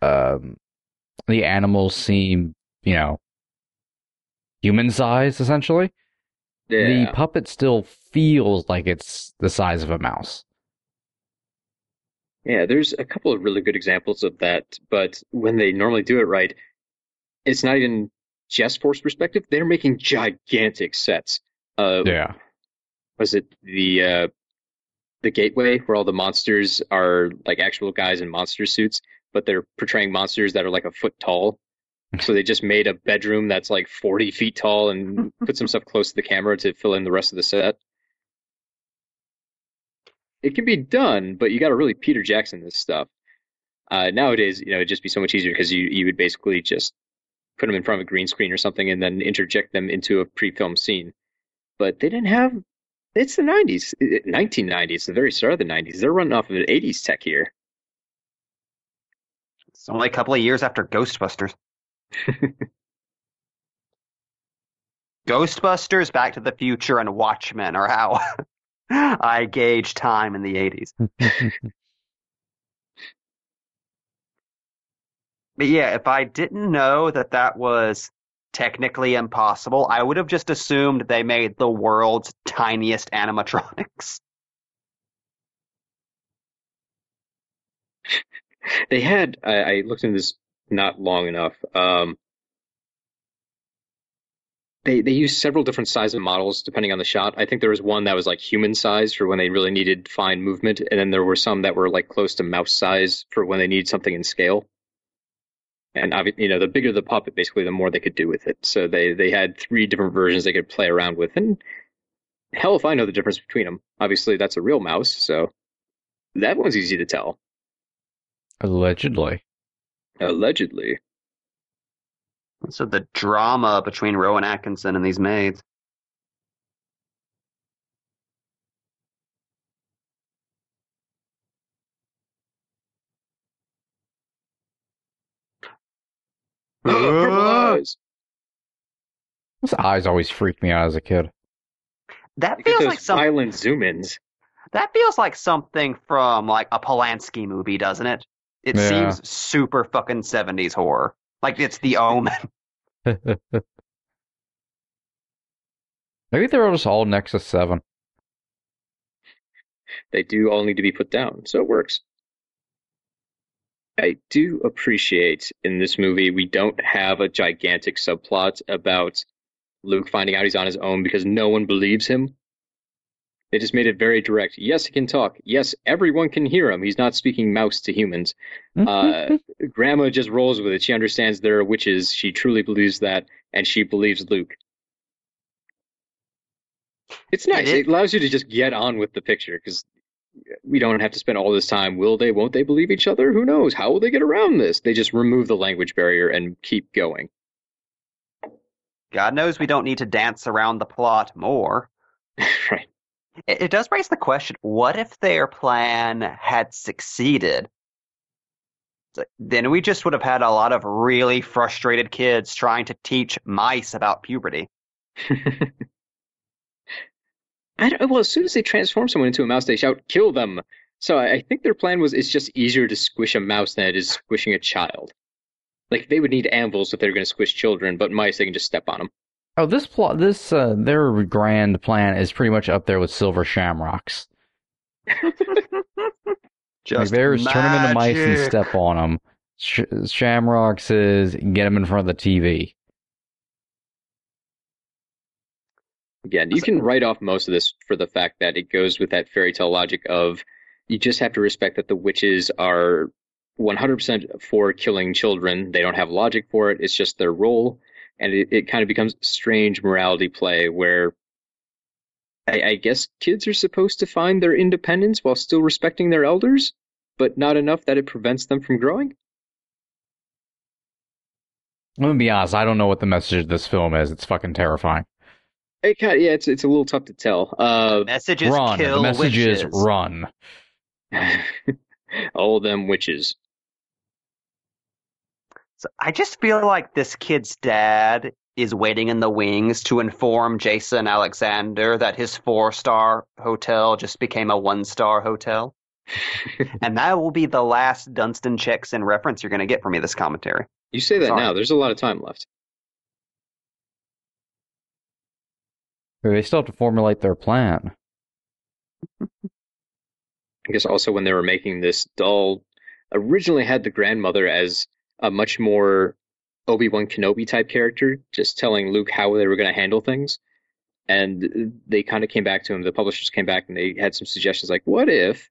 um, the animals seem, you know, human size essentially. Yeah. The puppet still feels like it's the size of a mouse. Yeah, there's a couple of really good examples of that, but when they normally do it right, it's not even just force perspective. They're making gigantic sets. Uh, Yeah. Was it the uh, the gateway where all the monsters are like actual guys in monster suits, but they're portraying monsters that are like a foot tall? so they just made a bedroom that's like 40 feet tall and put some stuff close to the camera to fill in the rest of the set. It can be done, but you got to really Peter Jackson this stuff. Uh, nowadays, you know, it'd just be so much easier because you you would basically just put them in front of a green screen or something and then interject them into a pre-film scene. But they didn't have. It's the 90s, 1990s, the very start of the 90s. They're running off of the 80s tech here. It's only a couple of years after Ghostbusters. Ghostbusters, Back to the Future, and Watchmen are how I gauge time in the 80s. But yeah, if I didn't know that that was technically impossible, I would have just assumed they made the world's tiniest animatronics. they had I, I looked into this not long enough. Um, they they used several different sizes of models depending on the shot. I think there was one that was like human size for when they really needed fine movement, and then there were some that were like close to mouse size for when they needed something in scale. And obviously, you know, the bigger the puppet, basically, the more they could do with it. So they they had three different versions they could play around with, and hell if I know the difference between them. Obviously, that's a real mouse, so that one's easy to tell. Allegedly. Allegedly. So the drama between Rowan Atkinson and these maids. Purple eyes. Those eyes always freaked me out as a kid. That Look at feels those like some, violent zoom-ins. that feels like something from like a Polanski movie, doesn't it? It Yeah. seems super fucking 70s horror. Like it's the omen. Maybe they're just all Nexus 7. They do all need to be put down, so it works. I do appreciate in this movie we don't have a gigantic subplot about Luke finding out he's on his own because no one believes him. They just made it very direct. Yes, he can talk. Yes, everyone can hear him. He's not speaking mouse to humans. Uh, Grandma just rolls with it. She understands there are witches. She truly believes that, and she believes Luke. It's nice. It- It allows you to just get on with the picture because we don't have to spend all this time. Will they? Won't they believe each other? Who knows? How will they get around this? They just remove the language barrier and keep going. God knows we don't need to dance around the plot more. right. It, it does raise the question what if their plan had succeeded? Then we just would have had a lot of really frustrated kids trying to teach mice about puberty. I don't, well, as soon as they transform someone into a mouse, they shout, "Kill them!" So I, I think their plan was it's just easier to squish a mouse than it is squishing a child. Like they would need anvils if they were going to squish children, but mice they can just step on them. Oh, this plot, this, uh, their grand plan is pretty much up there with Silver Shamrocks. Just Like Just theirs, turn them into mice and step on them. Sh- Shamrocks is get them in front of the TV. Again, you can write off most of this for the fact that it goes with that fairy tale logic of you just have to respect that the witches are 100% for killing children. They don't have logic for it. It's just their role. And it, it kind of becomes strange morality play where I, I guess kids are supposed to find their independence while still respecting their elders, but not enough that it prevents them from growing. Let me be honest. I don't know what the message of this film is. It's fucking terrifying. It kind of, yeah, it's it's a little tough to tell. Uh, Message is run. kill the message witches. is run. all of them witches. So I just feel like this kid's dad is waiting in the wings to inform Jason Alexander that his four star hotel just became a one star hotel. and that will be the last Dunston checks in reference you're going to get from me this commentary. You say that Sorry. now. There's a lot of time left. They still have to formulate their plan. I guess also when they were making this, Dahl originally had the grandmother as a much more Obi Wan Kenobi type character, just telling Luke how they were going to handle things. And they kind of came back to him. The publishers came back and they had some suggestions like, what if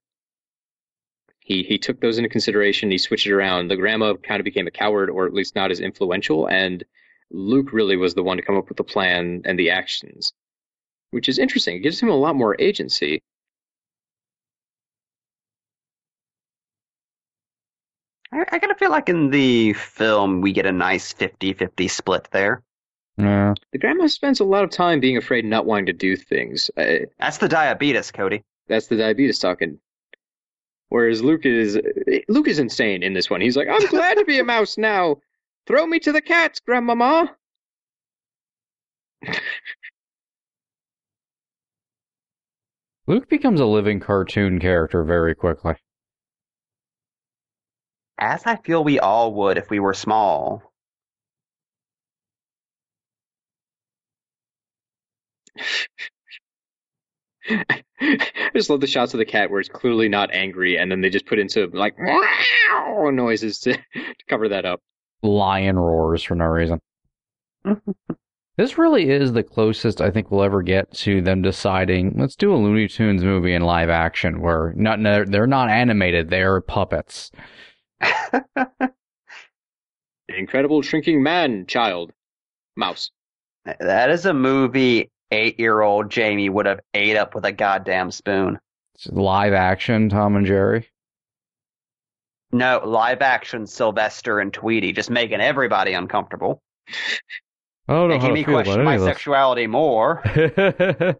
he he took those into consideration? He switched it around. The grandma kind of became a coward, or at least not as influential, and Luke really was the one to come up with the plan and the actions, which is interesting. It gives him a lot more agency. I, I kind of feel like in the film we get a nice 50 50 split there. Yeah. The grandma spends a lot of time being afraid, not wanting to do things. Uh, That's the diabetes, Cody. that's the diabetes talking. Whereas Luke is Luke is insane in this one. He's like, I'm glad to be a mouse now. Throw me to the cats, grandmama. Luke becomes a living cartoon character very quickly. As I feel we all would if we were small. I just love the shots of the cat where it's clearly not angry, and then they just put in some like meow noises to, to cover that up. Lion roars for no reason. this really is the closest I think we'll ever get to them deciding let's do a Looney Tunes movie in live action where not no, they're not animated, they're puppets. Incredible shrinking man child, mouse. That is a movie eight year old Jamie would have ate up with a goddamn spoon. It's live action Tom and Jerry. No, live action Sylvester and Tweety just making everybody uncomfortable. I don't know Making how me to feel about question my sexuality more.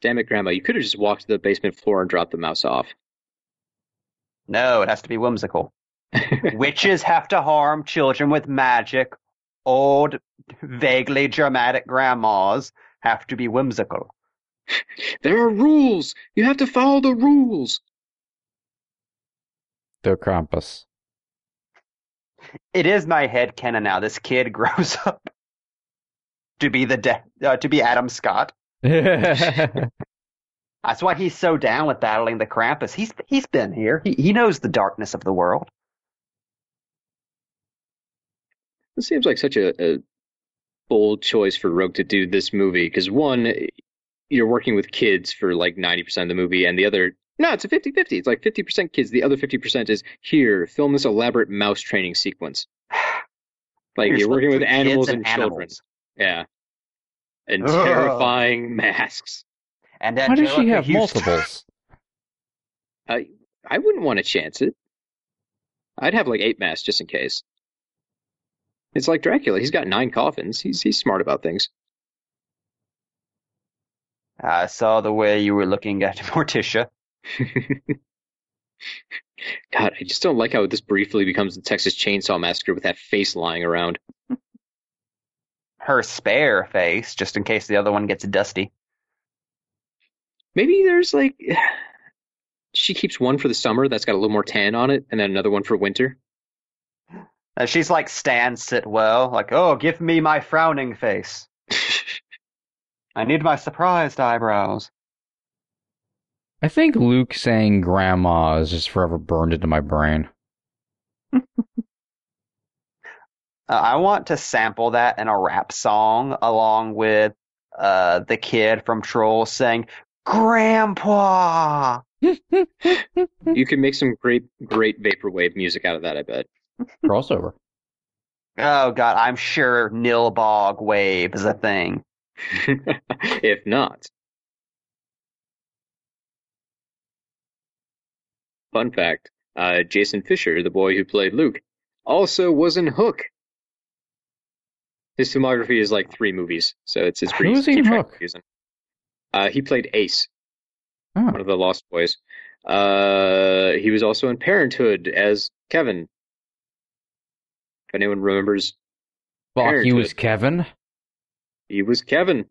Damn it, grandma! You could have just walked to the basement floor and dropped the mouse off. No, it has to be whimsical. Witches have to harm children with magic. Old, vaguely dramatic grandmas have to be whimsical. there are rules. You have to follow the rules. They're Krampus. It is my head canon now. This kid grows up to be the de- uh, to be Adam Scott. That's why he's so down with battling the Krampus. He's he's been here. He he knows the darkness of the world. It seems like such a, a bold choice for Roeg to do this movie because one, you're working with kids for like 90% of the movie, and the other, no, it's a 50 50. It's like 50% kids. The other 50% is here, film this elaborate mouse training sequence. Like You're you're working with animals kids and, children. animals. Yeah. And Ugh. terrifying masks. And Why does she have Huston- multiples? I I wouldn't want to chance it. I'd have like eight masks just in case. It's like Dracula. He's got nine coffins. He's he's smart about things. I saw the way you were looking at Morticia. God, I just don't like how this briefly becomes the Texas Chainsaw Massacre with that face lying around. Her spare face, just in case the other one gets dusty. Maybe there's like she keeps one for the summer that's got a little more tan on it, and then another one for winter. Uh, she's like stand, Stan Sitwell, like, oh, give me my frowning face. I need my surprised eyebrows. I think Luke saying grandma is just forever burned into my brain. Uh, I want to sample that in a rap song along with uh, the kid from Trolls saying, Grandpa! you could make some great, great vaporwave music out of that. I bet. Crossover. Oh god, I'm sure Nilbog wave is a thing. if not. Fun fact uh, Jasen Fisher, the boy who played Luke, also was in Hook. His filmography is like three movies, so it's it's pretty. Who was he in Hook? Uh, he played Ace, oh. one of the Lost Boys. Uh, he was also in Parenthood as Kevin. If anyone remembers, well, he was Kevin. He was Kevin.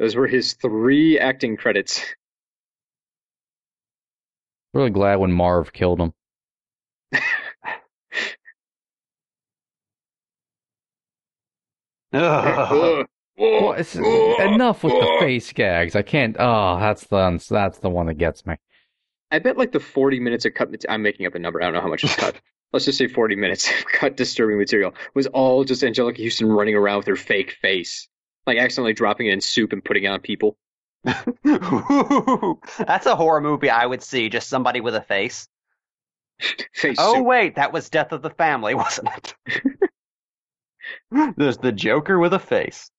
Those were his three acting credits. Really glad when Marv killed him. well, enough with the face gags. I can't. Oh, that's the that's the one that gets me. I bet like the forty minutes of cut. I'm making up a number. I don't know how much is cut. Let's just say forty minutes of cut disturbing material was all just Angelica Huston running around with her fake face, like accidentally dropping it in soup and putting it on people. That's a horror movie I would see. Just somebody with a face. face oh soup. wait, that was Death of the Family, wasn't it? There's the Joker with a face.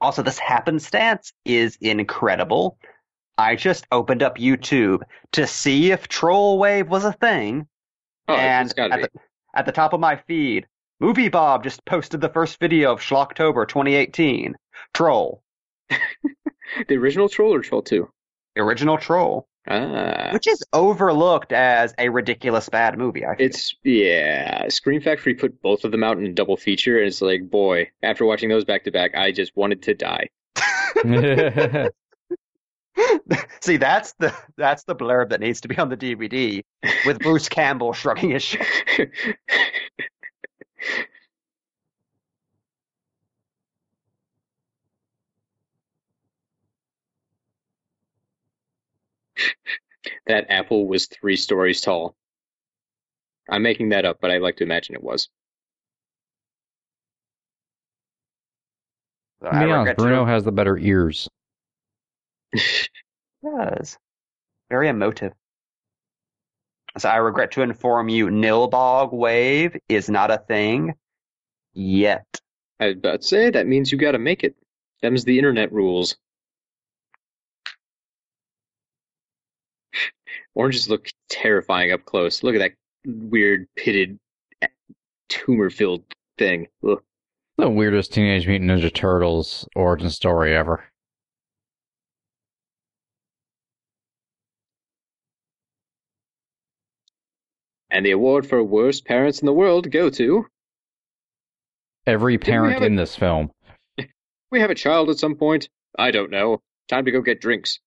Also, this happenstance is incredible. I just opened up YouTube to see if Troll Wave was a thing. Oh, and at the, at the top of my feed, Movie Bob just posted the first video of Schlocktober 2018. Troll. The original Troll or Troll 2? The original Troll. Ah. Which is overlooked as a ridiculous bad movie. I It's yeah. Scream Factory put both of them out in a double feature, and it's like, boy, after watching those back to back, I just wanted to die. See, that's the that's the blurb that needs to be on the DVD with Bruce Campbell shrugging his shoulders. that apple was three stories tall. I'm making that up, but I like to imagine it was. To be honest, Bruno to... has the better ears. does. Very emotive. So I regret to inform you, Nilbog wave is not a thing yet. I was about to say that means you got to make it. Them's the internet rules. Oranges look terrifying up close. Look at that weird pitted tumor filled thing. Ugh. The weirdest Teenage Mutant Ninja Turtles origin story ever. And the award for worst parents in the world go to every parent in a... this film. we have a child at some point. I don't know. Time to go get drinks.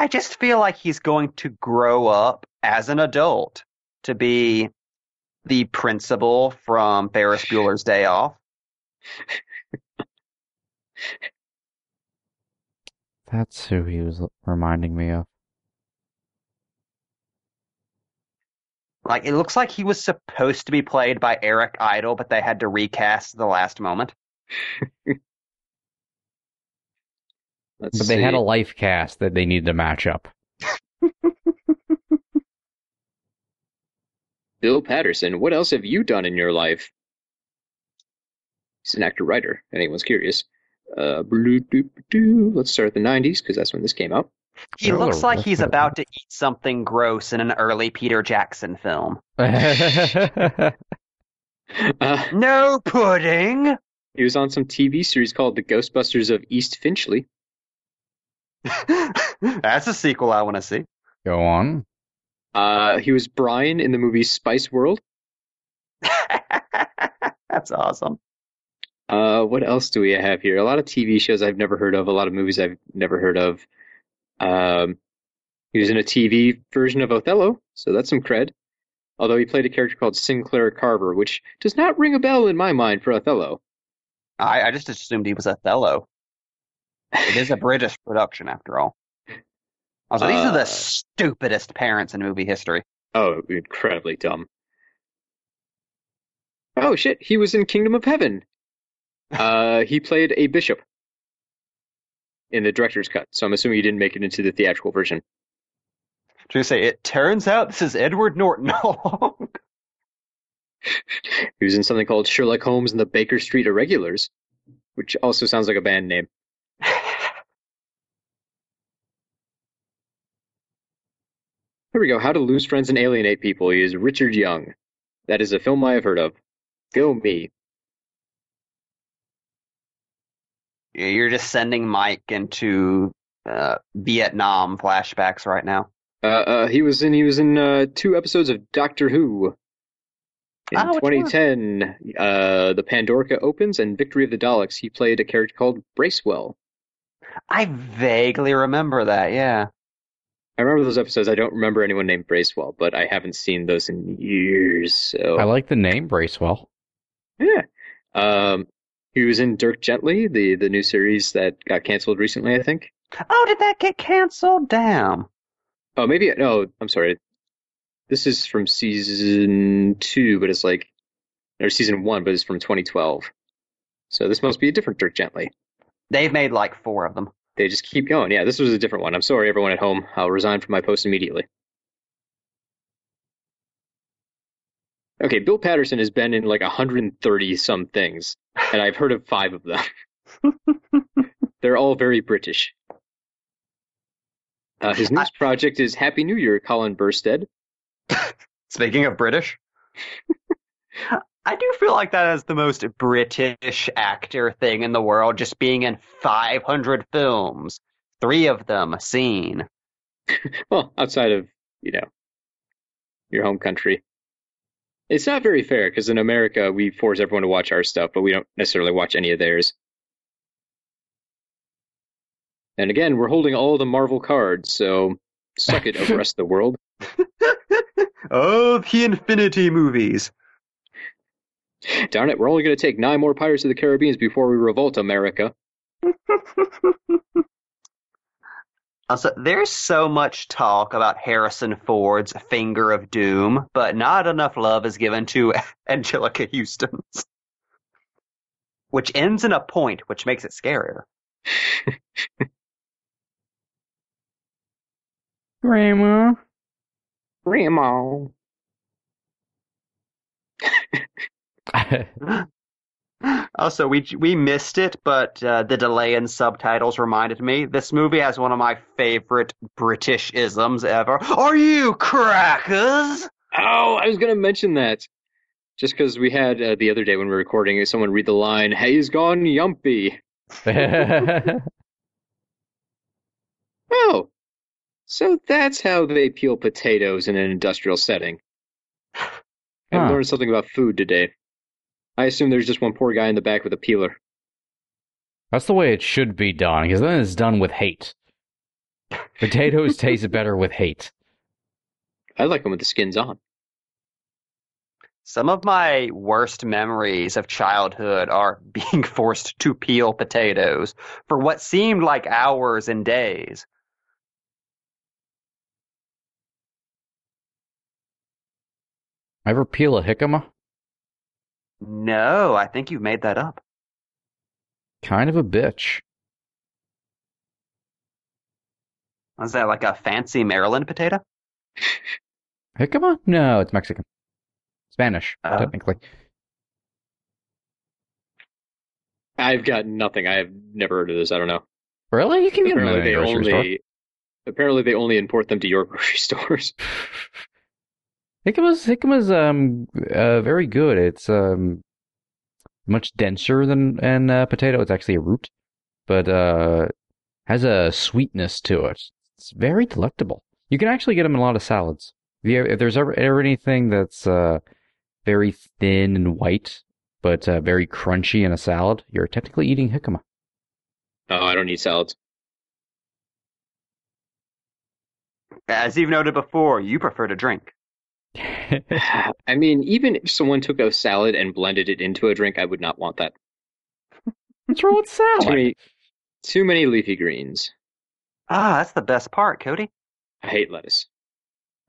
I just feel like he's going to grow up as an adult to be the principal from Ferris Bueller's Day Off. That's who he was reminding me of. Like it looks like he was supposed to be played by Eric Idle, but they had to recast the last moment. Let's but they see. had a life cast that they needed to match up. Bill Paterson, what else have you done in your life? He's an actor writer. Anyone's curious. Uh, let's start at the 90s because that's when this came out. He looks like he's about to eat something gross in an early Peter Jackson film. uh, no pudding. He was on some TV series called The Ghostbusters of East Finchley. That's a sequel I want to see. Go on. Uh, he was Brian in the movie Spice World. That's awesome. Uh, what else do we have here? A lot of TV shows I've never heard of, a lot of movies I've never heard of. Um, he was in a TV version of Othello, so that's some cred. Although he played a character called Sinclair Carver, which does not ring a bell in my mind for Othello. I, I just assumed he was Othello. It is a British production, after all. Also, these uh, are the uh, stupidest parents in movie history. Oh, incredibly dumb. Oh shit, he was in Kingdom of Heaven. Uh, he played a bishop in the director's cut, so I'm assuming he didn't make it into the theatrical version. To say, it turns out this is Edward Norton. he was in something called Sherlock Holmes and the Baker Street Irregulars, which also sounds like a band name. Here we go. How to Lose Friends and Alienate People. He is Richard Young. That is a film I have heard of. Go me. You're just sending Mike into uh, Vietnam flashbacks right now. Uh, uh, he was in he was in uh, two episodes of Doctor Who. In Oh, 2010, uh, the Pandorica opens and Victory of the Daleks. He played a character called Bracewell. I vaguely remember that. Yeah. I remember those episodes. I don't remember anyone named Bracewell, but I haven't seen those in years. So I like the name Bracewell. yeah. Um, he was in Dirk Gently, the the new series that got canceled recently. I think. Oh, did that get canceled? Damn. Oh, maybe no. I'm sorry. This is from season two, but it's like or season one, but it's from 2012. So this must be a different Dirk Gently. They've made like four of them. They just keep going. Yeah, this was a different one. I'm sorry, everyone at home. I'll resign from my post immediately. Okay, Bill Paterson has been in like 130 some things, and I've heard of five of them. They're all very British. Uh, his next project is Happy New Year, Colin Burstead. Speaking of British, I do feel like that is the most British actor thing in the world, just being in 500 films, three of them seen. Well, outside of, you know, your home country. It's not very fair because in America we force everyone to watch our stuff, but we don't necessarily watch any of theirs. And again, we're holding all the Marvel cards, so suck it, rest of the world. oh, the Infinity movies. Darn it, we're only going to take nine more Pirates of the Caribbean before we revolt America. Also, there's so much talk about Harrison Ford's Finger of Doom, but not enough love is given to Angelica Huston's. Which ends in a point, which makes it scarier. Grandma. Grandma. Also, we we missed it, but uh, the delay in subtitles reminded me. This movie has one of my favorite British isms ever. Are you crackers? Oh, I was going to mention that. Just because we had uh, the other day when we were recording, someone read the line, "Hey, he's gone yumpy." Oh, so that's how they peel potatoes in an industrial setting. I Huh. learned something about food today. I assume there's just one poor guy in the back with a peeler. That's the way it should be done, because then it's done with hate. Potatoes taste better with hate. I like them with the skins on. Some of my worst memories of childhood are being forced to peel potatoes for what seemed like hours and days. I ever peel a jicama? No, I think you've made that up. Kind of a bitch. Was that like a fancy Maryland potato? Hey, come on. No, it's Mexican. Spanish, Oh. technically. I've got nothing. I have never heard of this. I don't know. Really? You can get them in Apparently a they grocery store. apparently they only import them to your grocery stores. Jicama's Jicama's um uh, very good. It's um much denser than an uh, potato. It's actually a root, but uh has a sweetness to it. It's very delectable. You can actually get them in a lot of salads. If, you, if there's ever, ever anything that's uh very thin and white but uh, very crunchy in a salad, you're technically eating jicama. Oh, I don't eat salads. As you've noted before, you prefer to drink. I mean, even if someone took a salad and blended it into a drink, I would not want that. What's wrong with Too salad? many, too many leafy greens. Ah, that's the best part, Cody. I hate lettuce.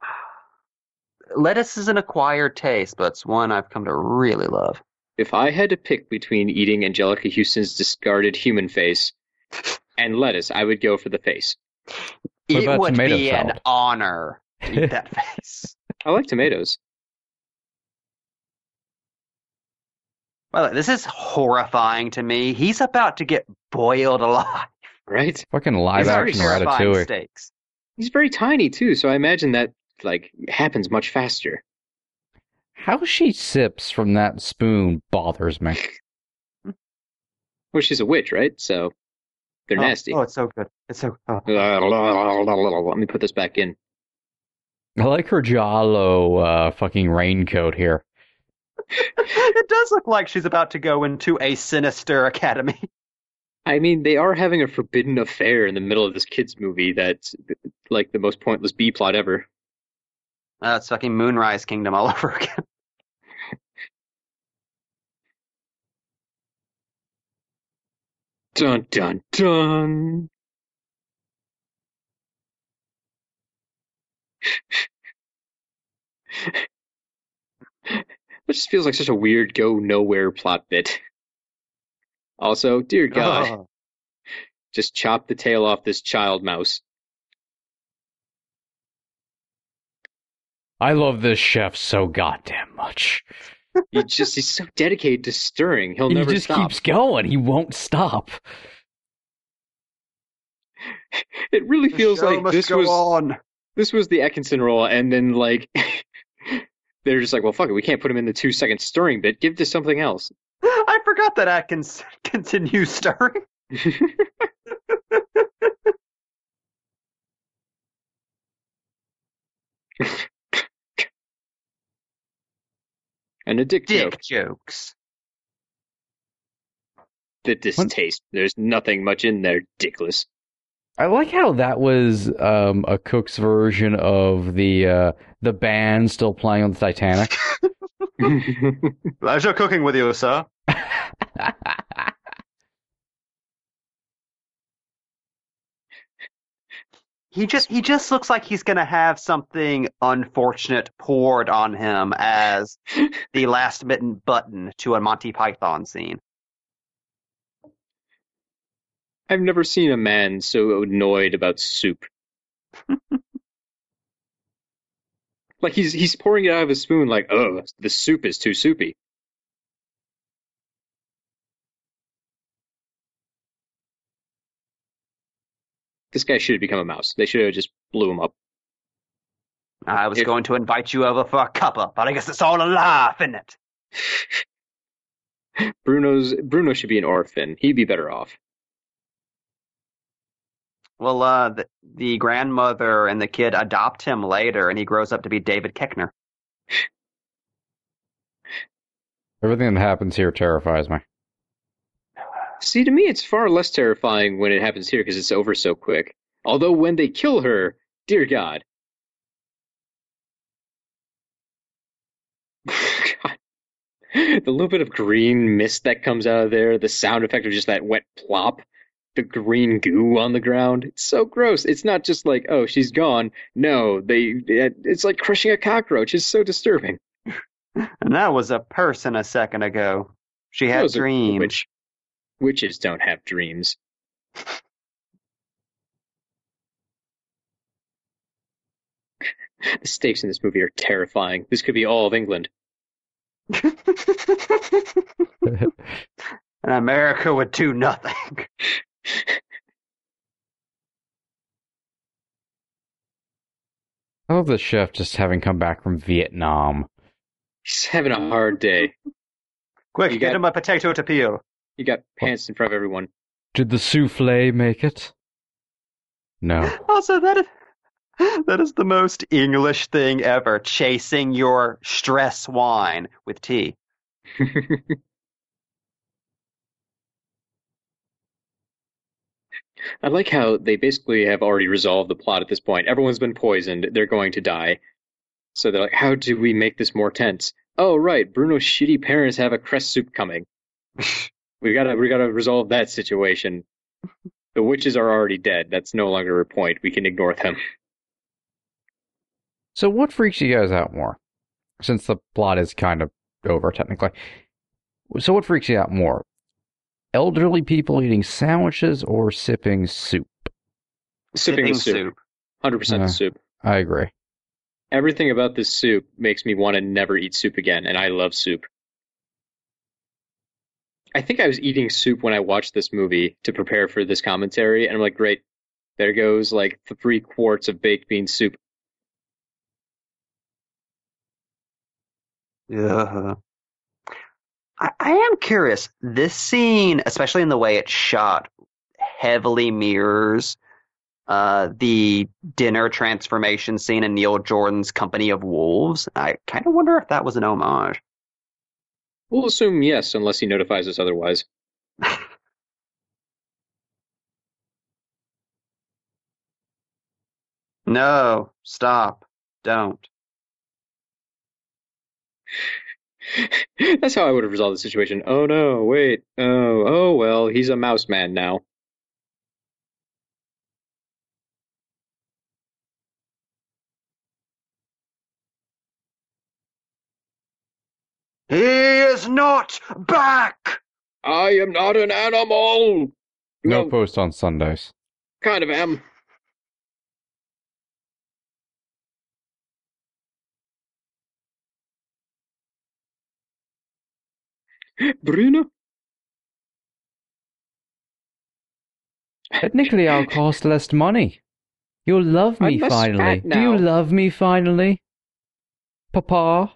Lettuce is an acquired taste, but it's one I've come to really love. If I had to pick between eating Angelica Huston's discarded human face and lettuce, I would go for the face. What it would tomato be an salad? honor Eat that face. I like tomatoes. Well, this is horrifying to me. He's about to get boiled alive. Right? Fucking live These are action terrifying Ratatouille. stakes. He's very tiny too, so I imagine that like happens much faster. How she sips from that spoon bothers me. Well, she's a witch, right? So they're oh, nasty. Oh, it's so good. It's so. Oh. Let me put this back in. I like her Giallo uh, fucking raincoat here. it does look like she's about to go into a sinister academy. I mean, they are having a forbidden affair in the middle of this kids movie that's like the most pointless B plot ever. Uh, it's fucking Moonrise Kingdom all over again. Dun dun dun. It just feels like such a weird go nowhere plot bit. Also, dear God, Oh. just chop the tail off this child mouse. I love this chef so goddamn much. He just he's so dedicated to stirring. He'll he never just stop. keeps going. He won't stop. It really The feels like must this go was on. This was the Atkinson role, and then like they're just like, well, fuck it, we can't put him in the two second stirring bit. Give this something else. I forgot that Atkins continues stirring. and a dick, joke. Dick jokes. The distaste. There's nothing much in there, dickless. I like how that was um, a Cook's version of the uh, the band still playing on the Titanic. Pleasure cooking with you, sir. He just he just looks like he's gonna have something unfortunate poured on him as the last bitten button to a Monty Python scene. I've never seen a man so annoyed about soup. like he's he's pouring it out of a spoon like, oh, the soup is too soupy. This guy should have become a mouse. They should have just blew him up. I was If- going to invite you over for a cuppa, but I guess it's all a laugh, isn't it? Bruno's Bruno should be an orphan. He'd be better off. Well, uh, the, the grandmother and the kid adopt him later, and he grows up to be David Koechner. Everything that happens here terrifies me. See, to me, it's far less terrifying when it happens here because it's over so quick. Although when they kill her, dear God. God. The little bit of green mist that comes out of there, the sound effect of just that wet plop, the green goo on the ground. It's so gross. It's not just like, oh, she's gone. No, they. It's like crushing a cockroach. It's so disturbing. And that was a person a second ago. She had dreams. witch. Witches don't have dreams. the stakes in this movie are terrifying. This could be all of England. and America would do nothing. I love the chef just having come back from Vietnam. He's having a hard day. Quick, You get got- him a potato to peel. You got pants in front of everyone. Did the souffle make it? No. Also, that is, that is the most English thing ever. Chasing your stress wine with tea. I like how they basically have already resolved the plot at this point. Everyone's been poisoned. They're going to die. So they're like, how do we make this more tense? Oh, right. Bruno's shitty parents have a cress soup coming. we gotta, we gotta resolve that situation. The witches are already dead. That's no longer a point. We can ignore them. So what freaks you guys out more? Since the plot is kind of over technically. So what freaks you out more? Elderly people eating sandwiches or sipping soup? Sipping Sipping soup. 100% Yeah. the soup. I agree. Everything about this soup makes me want to never eat soup again, and I love soup. I think I was eating soup when I watched this movie to prepare for this commentary, and I'm like, great, there goes like three quarts of baked bean soup. Yeah. I, I am curious. This scene, especially in the way it's shot, heavily mirrors uh, the dinner transformation scene in Neil Jordan's Company of Wolves. I kind of wonder if that was an homage. We'll assume yes, unless he notifies us otherwise. no, stop. Don't. That's how I would have resolved the situation. Oh no, wait. Oh, oh well, he's a mouse man now. He is not back! I am not an animal! No post on Sundays. Kind of am. Bruno? Technically, I'll cost less money. You'll love me finally. Do you love me finally? Papa?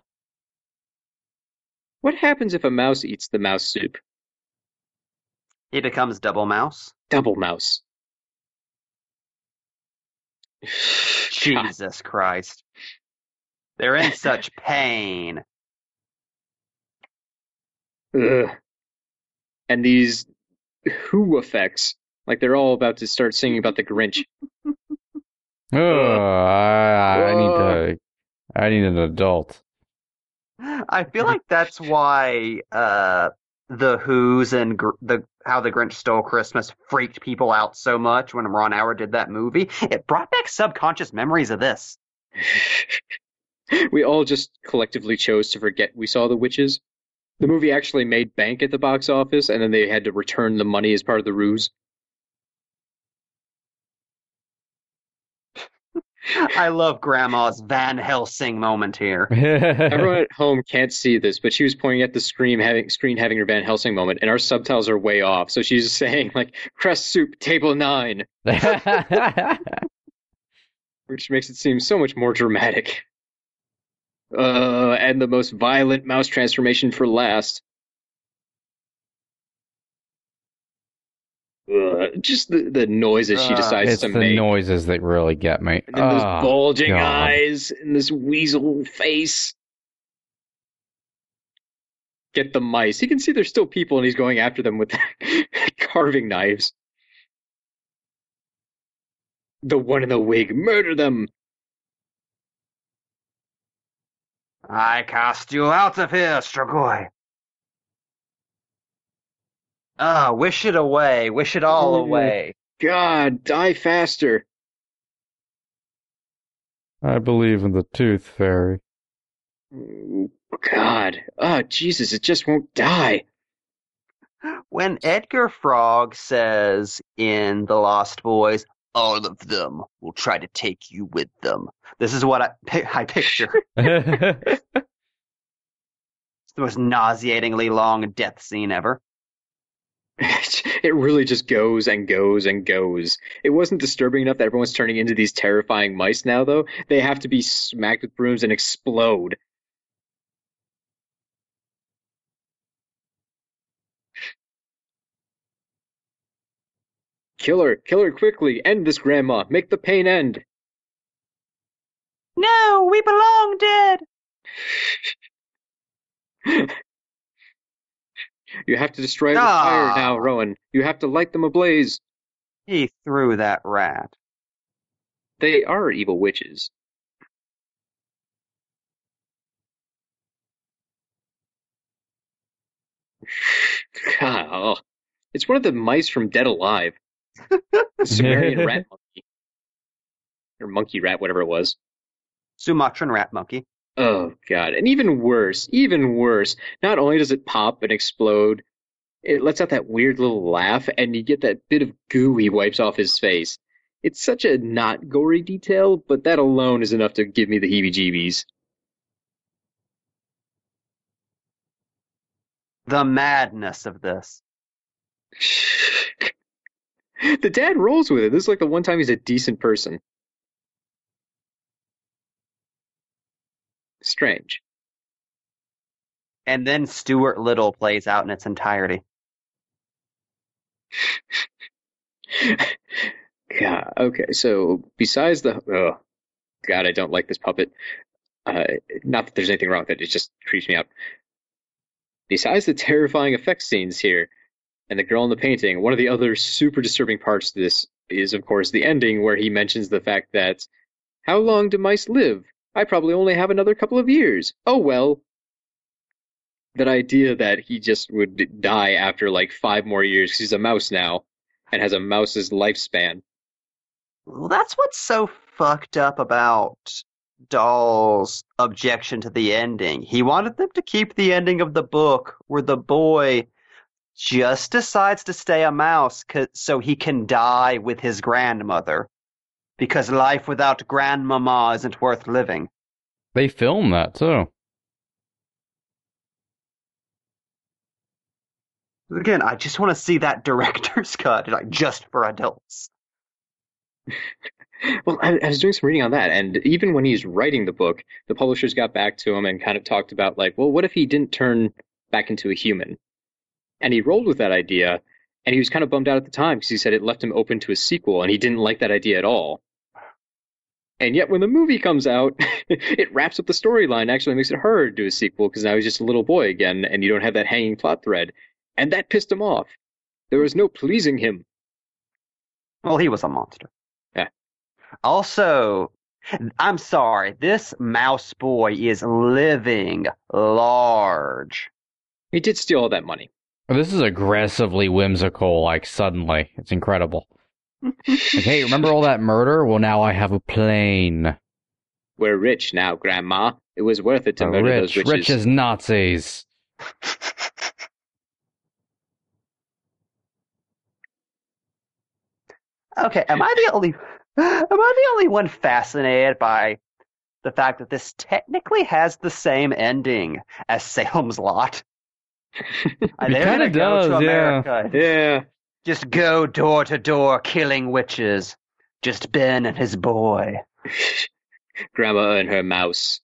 What happens if a mouse eats the mouse soup? He becomes double mouse. Double mouse. Jesus Christ. They're in such pain. Ugh. And these who effects, like they're all about to start singing about the Grinch. Oh, I, I need to. I need an adult. I feel like that's why uh, the Who's and gr- the How the Grinch Stole Christmas freaked people out so much when Ron Howard did that movie. It brought back subconscious memories of this. we all just collectively chose to forget we saw the witches. The movie actually made bank at the box office, and then they had to return the money as part of the ruse. I love Grandma's Van Helsing moment here. Everyone at home can't see this, but she was pointing at the screen having screen having her Van Helsing moment, and our subtitles are way off. So she's saying like "crust soup, table nine, which makes it seem so much more dramatic. Uh, and the most violent mouse transformation for last. Uh, just the, the noises she Uh, decides it's to the make. noises that really get me. And then those Oh, bulging God. eyes and this weasel face. Get the mice. He can see there's still people and he's going after them with carving knives. The one in the wig, murder them! I cast you out of here, Strigoi. Ah, wish it away. Wish it all Mm. away. God, die faster. I believe in the tooth fairy. Oh, God. Oh, Jesus, it just won't die. When Edgar Frog says in The Lost Boys, all of them will try to take you with them. This is what I, I picture. It's the most nauseatingly long death scene ever. It really just goes and goes and goes. It wasn't disturbing enough that everyone's turning into these terrifying mice now, though. They have to be smacked with brooms and explode. Kill her! Kill her quickly! End this, Grandma! Make the pain end! No, we belong dead. You have to destroy the Ah. fire now, Rowan. You have to light them ablaze. He threw that rat. They are evil witches. God, oh. it's one of the mice from Dead Alive. The Sumerian rat monkey. Or monkey rat, whatever it was. Sumatran rat monkey. Oh, God. And even worse, even worse, not only does it pop and explode, it lets out that weird little laugh, and you get that bit of goo he wipes off his face. it's such a not gory detail, but that alone is enough to give me the heebie-jeebies. The madness of this. the dad rolls with it. This is like the one time he's a decent person. Strange. And then Stuart Little plays out in its entirety. God, okay, so besides the oh God, I don't like this puppet. Uh, not that there's anything wrong with it; it just creeps me out. Besides the terrifying effect scenes here, and the girl in the painting, one of the other super disturbing parts to this is, of course, the ending where he mentions the fact that, "How long do mice live? I probably only have another couple of years. Oh well." That idea that he just would die after like five more years because he's a mouse now and has a mouse's lifespan. Well, that's what's so fucked up about Dahl's objection to the ending. He wanted them to keep the ending of the book where the boy just decides to stay a mouse so he can die with his grandmother. Because life without grandmama isn't worth living. They film that too. Again, I just want to see that director's cut, like just for adults. well, I, I, was doing some reading on that, and even when he's writing the book, the publishers got back to him and kind of talked about like, well, what if he didn't turn back into a human? And he rolled with that idea, and he was kind of bummed out at the time because he said it left him open to a sequel, and he didn't like that idea at all. And yet, when the movie comes out, it wraps up the storyline. Actually, makes it harder to do a sequel because now he's just a little boy again, and you don't have that hanging plot thread. And that pissed him off. There was no pleasing him. Well, he was a monster. Yeah. Also, I'm sorry, this mouse boy is living large. He did steal all that money. This is aggressively whimsical, like suddenly. It's incredible. like, hey, remember all that murder? Well, now I have a plane. We're rich now, Grandma. It was worth it to murder rich, those witches. Rich as Nazis. Okay, am I the only am I the only one fascinated by the fact that this technically has the same ending as Salem's Lot? It kind of does, yeah. Yeah. Just go door to door killing witches. Just Ben and his boy. Grandma and her mouse.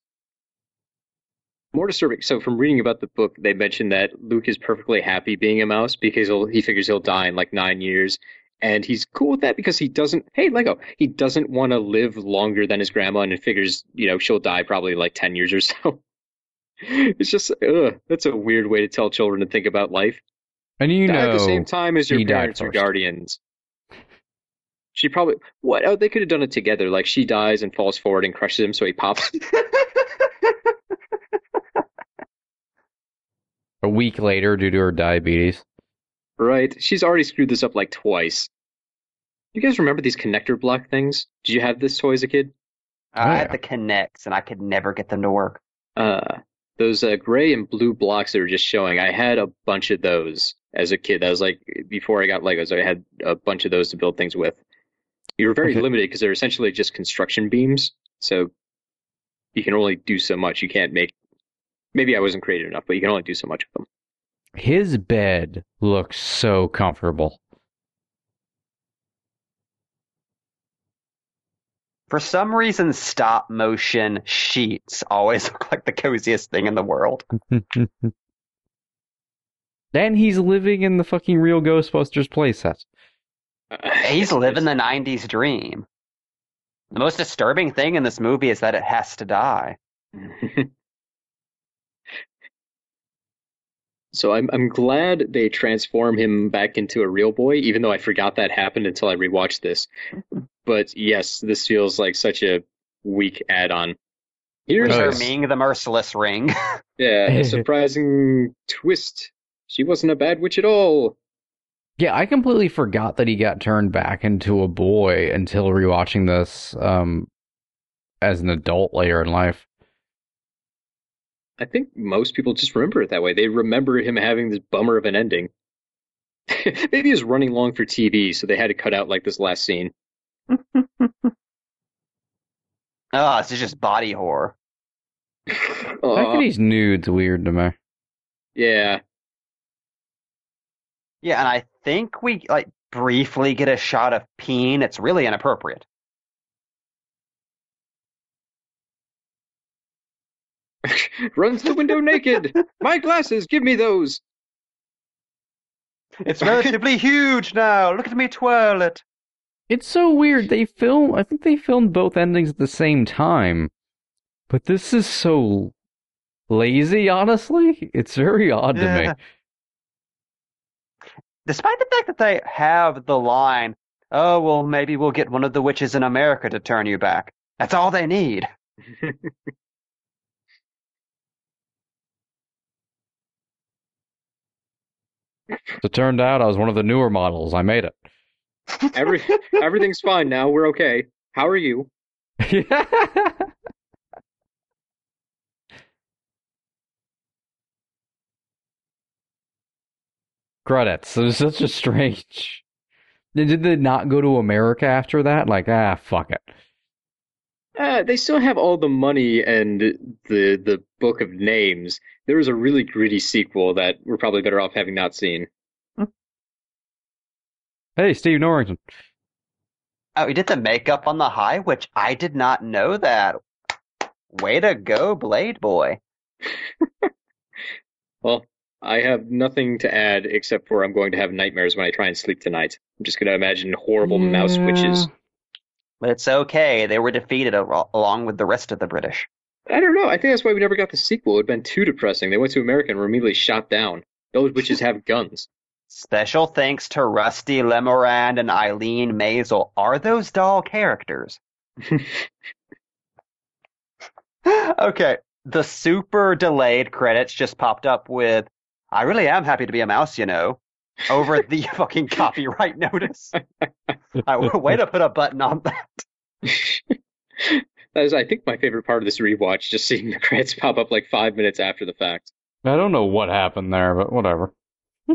More disturbing. So, from reading about the book, they mentioned that Luke is perfectly happy being a mouse because he figures he'll die in like nine years, and he's cool with that because he doesn't hey lego he doesn't want to live longer than his grandma and he figures you know she'll die probably like 10 years or so it's just ugh, that's a weird way to tell children to think about life and you die know at the same time as your parents or guardians she probably what oh they could have done it together like she dies and falls forward and crushes him so he pops a week later due to her diabetes Right. She's already screwed this up like twice. You guys remember these connector block things? Did you have this toy as a kid? I had the K'NEX, and I could never get them to work. Uh, those uh, gray and blue blocks that were just showing. I had a bunch of those as a kid. That was like before I got Legos. I had a bunch of those to build things with. You were very okay. limited because they're essentially just construction beams. So you can only do so much. You can't make. Maybe I wasn't creative enough, but you can only do so much with them. His bed looks so comfortable. For some reason, stop motion sheets always look like the coziest thing in the world. and he's living in the fucking real Ghostbusters playset. He's living the 90s dream. The most disturbing thing in this movie is that it has to die. So I'm I'm glad they transform him back into a real boy, even though I forgot that happened until I rewatched this. But yes, this feels like such a weak add-on. Here's her Ming the Merciless ring. yeah, a surprising twist. She wasn't a bad witch at all. Yeah, I completely forgot that he got turned back into a boy until rewatching this um, as an adult later in life. I think most people just remember it that way. They remember him having this bummer of an ending. Maybe he was running long for TV, so they had to cut out like this last scene. oh, this is just body horror. The fact that he's nude's weird to me. Yeah. Yeah, and I think we like briefly get a shot of peen. It's really inappropriate. Runs the window naked. My glasses, give me those. It's relatively huge now. Look at me twirl it. It's so weird. They film. I think they filmed both endings at the same time, but this is so lazy. Honestly, it's very odd to me. Despite the fact that they have the line, "Oh well, maybe we'll get one of the witches in America to turn you back." That's all they need. it turned out I was one of the newer models. I made it. Every everything's fine now. We're okay. How are you? Credits. It was such a strange. Did they not go to America after that? Like, ah, fuck it. Uh, they still have all the money and the the book of names. There was a really gritty sequel that we're probably better off having not seen. Hey, Steve Norrington. Oh, he did the makeup on the high, which I did not know that. Way to go, Blade Boy. well, I have nothing to add except for I'm going to have nightmares when I try and sleep tonight. I'm just going to imagine horrible yeah. mouse witches. But it's okay. They were defeated along with the rest of the British. I don't know. I think that's why we never got the sequel. It would have been too depressing. They went to America and were immediately shot down. Those witches have guns. Special thanks to Rusty Lemorande and Eileen Mazel. Are those Dahl characters? okay. The super delayed credits just popped up with I really am happy to be a mouse, you know, over the fucking copyright notice. I, way to put a button on that. That is, I think, my favorite part of this rewatch, just seeing the credits pop up like five minutes after the fact. I don't know what happened there, but whatever.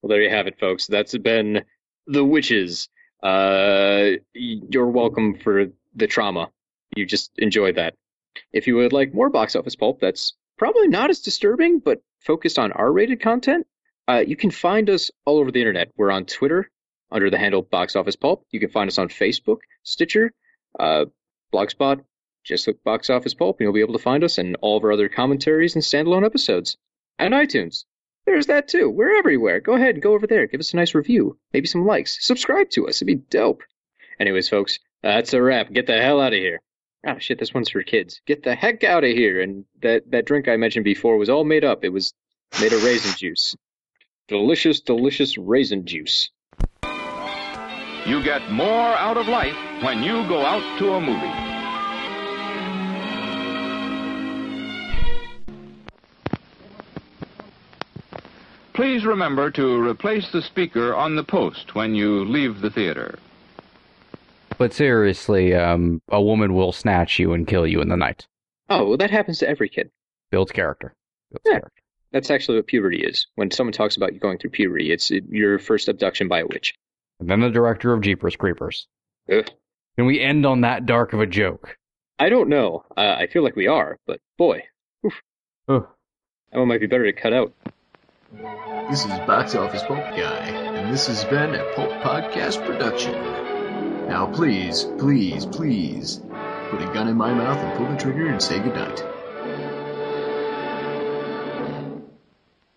Well, there you have it, folks. That's been The Witches. Uh, you're welcome for the trauma. You just enjoy that. If you would like more box office pulp that's probably not as disturbing, but focused on R rated content, uh, you can find us all over the internet. We're on Twitter under the handle Box Office Pulp. You can find us on Facebook, Stitcher, uh, Blogspot. Just look Box Office Pulp and you'll be able to find us and all of our other commentaries and standalone episodes. And iTunes. There's that too. We're everywhere. Go ahead go over there. Give us a nice review. Maybe some likes. Subscribe to us. It'd be dope. Anyways, folks, that's a wrap. Get the hell out of here. Ah, oh, shit, this one's for kids. Get the heck out of here. And that, that drink I mentioned before was all made up. It was made of raisin juice. Delicious, delicious raisin juice. You get more out of life when you go out to a movie. Please remember to replace the speaker on the post when you leave the theater. But seriously, um, a woman will snatch you and kill you in the night. Oh, well, that happens to every kid. Builds character. Builds yeah. character. That's actually what puberty is. When someone talks about you going through puberty, it's your first abduction by a witch. And then the director of Jeepers Creepers. Ugh. Can we end on that dark of a joke? I don't know. Uh, I feel like we are, but boy. Oof. That one might be better to cut out. This is Box Office Pulp Guy, and this has been a Pulp Podcast production. Now please, please, please, put a gun in my mouth and pull the trigger and say goodnight.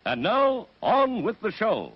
And now, on with the show.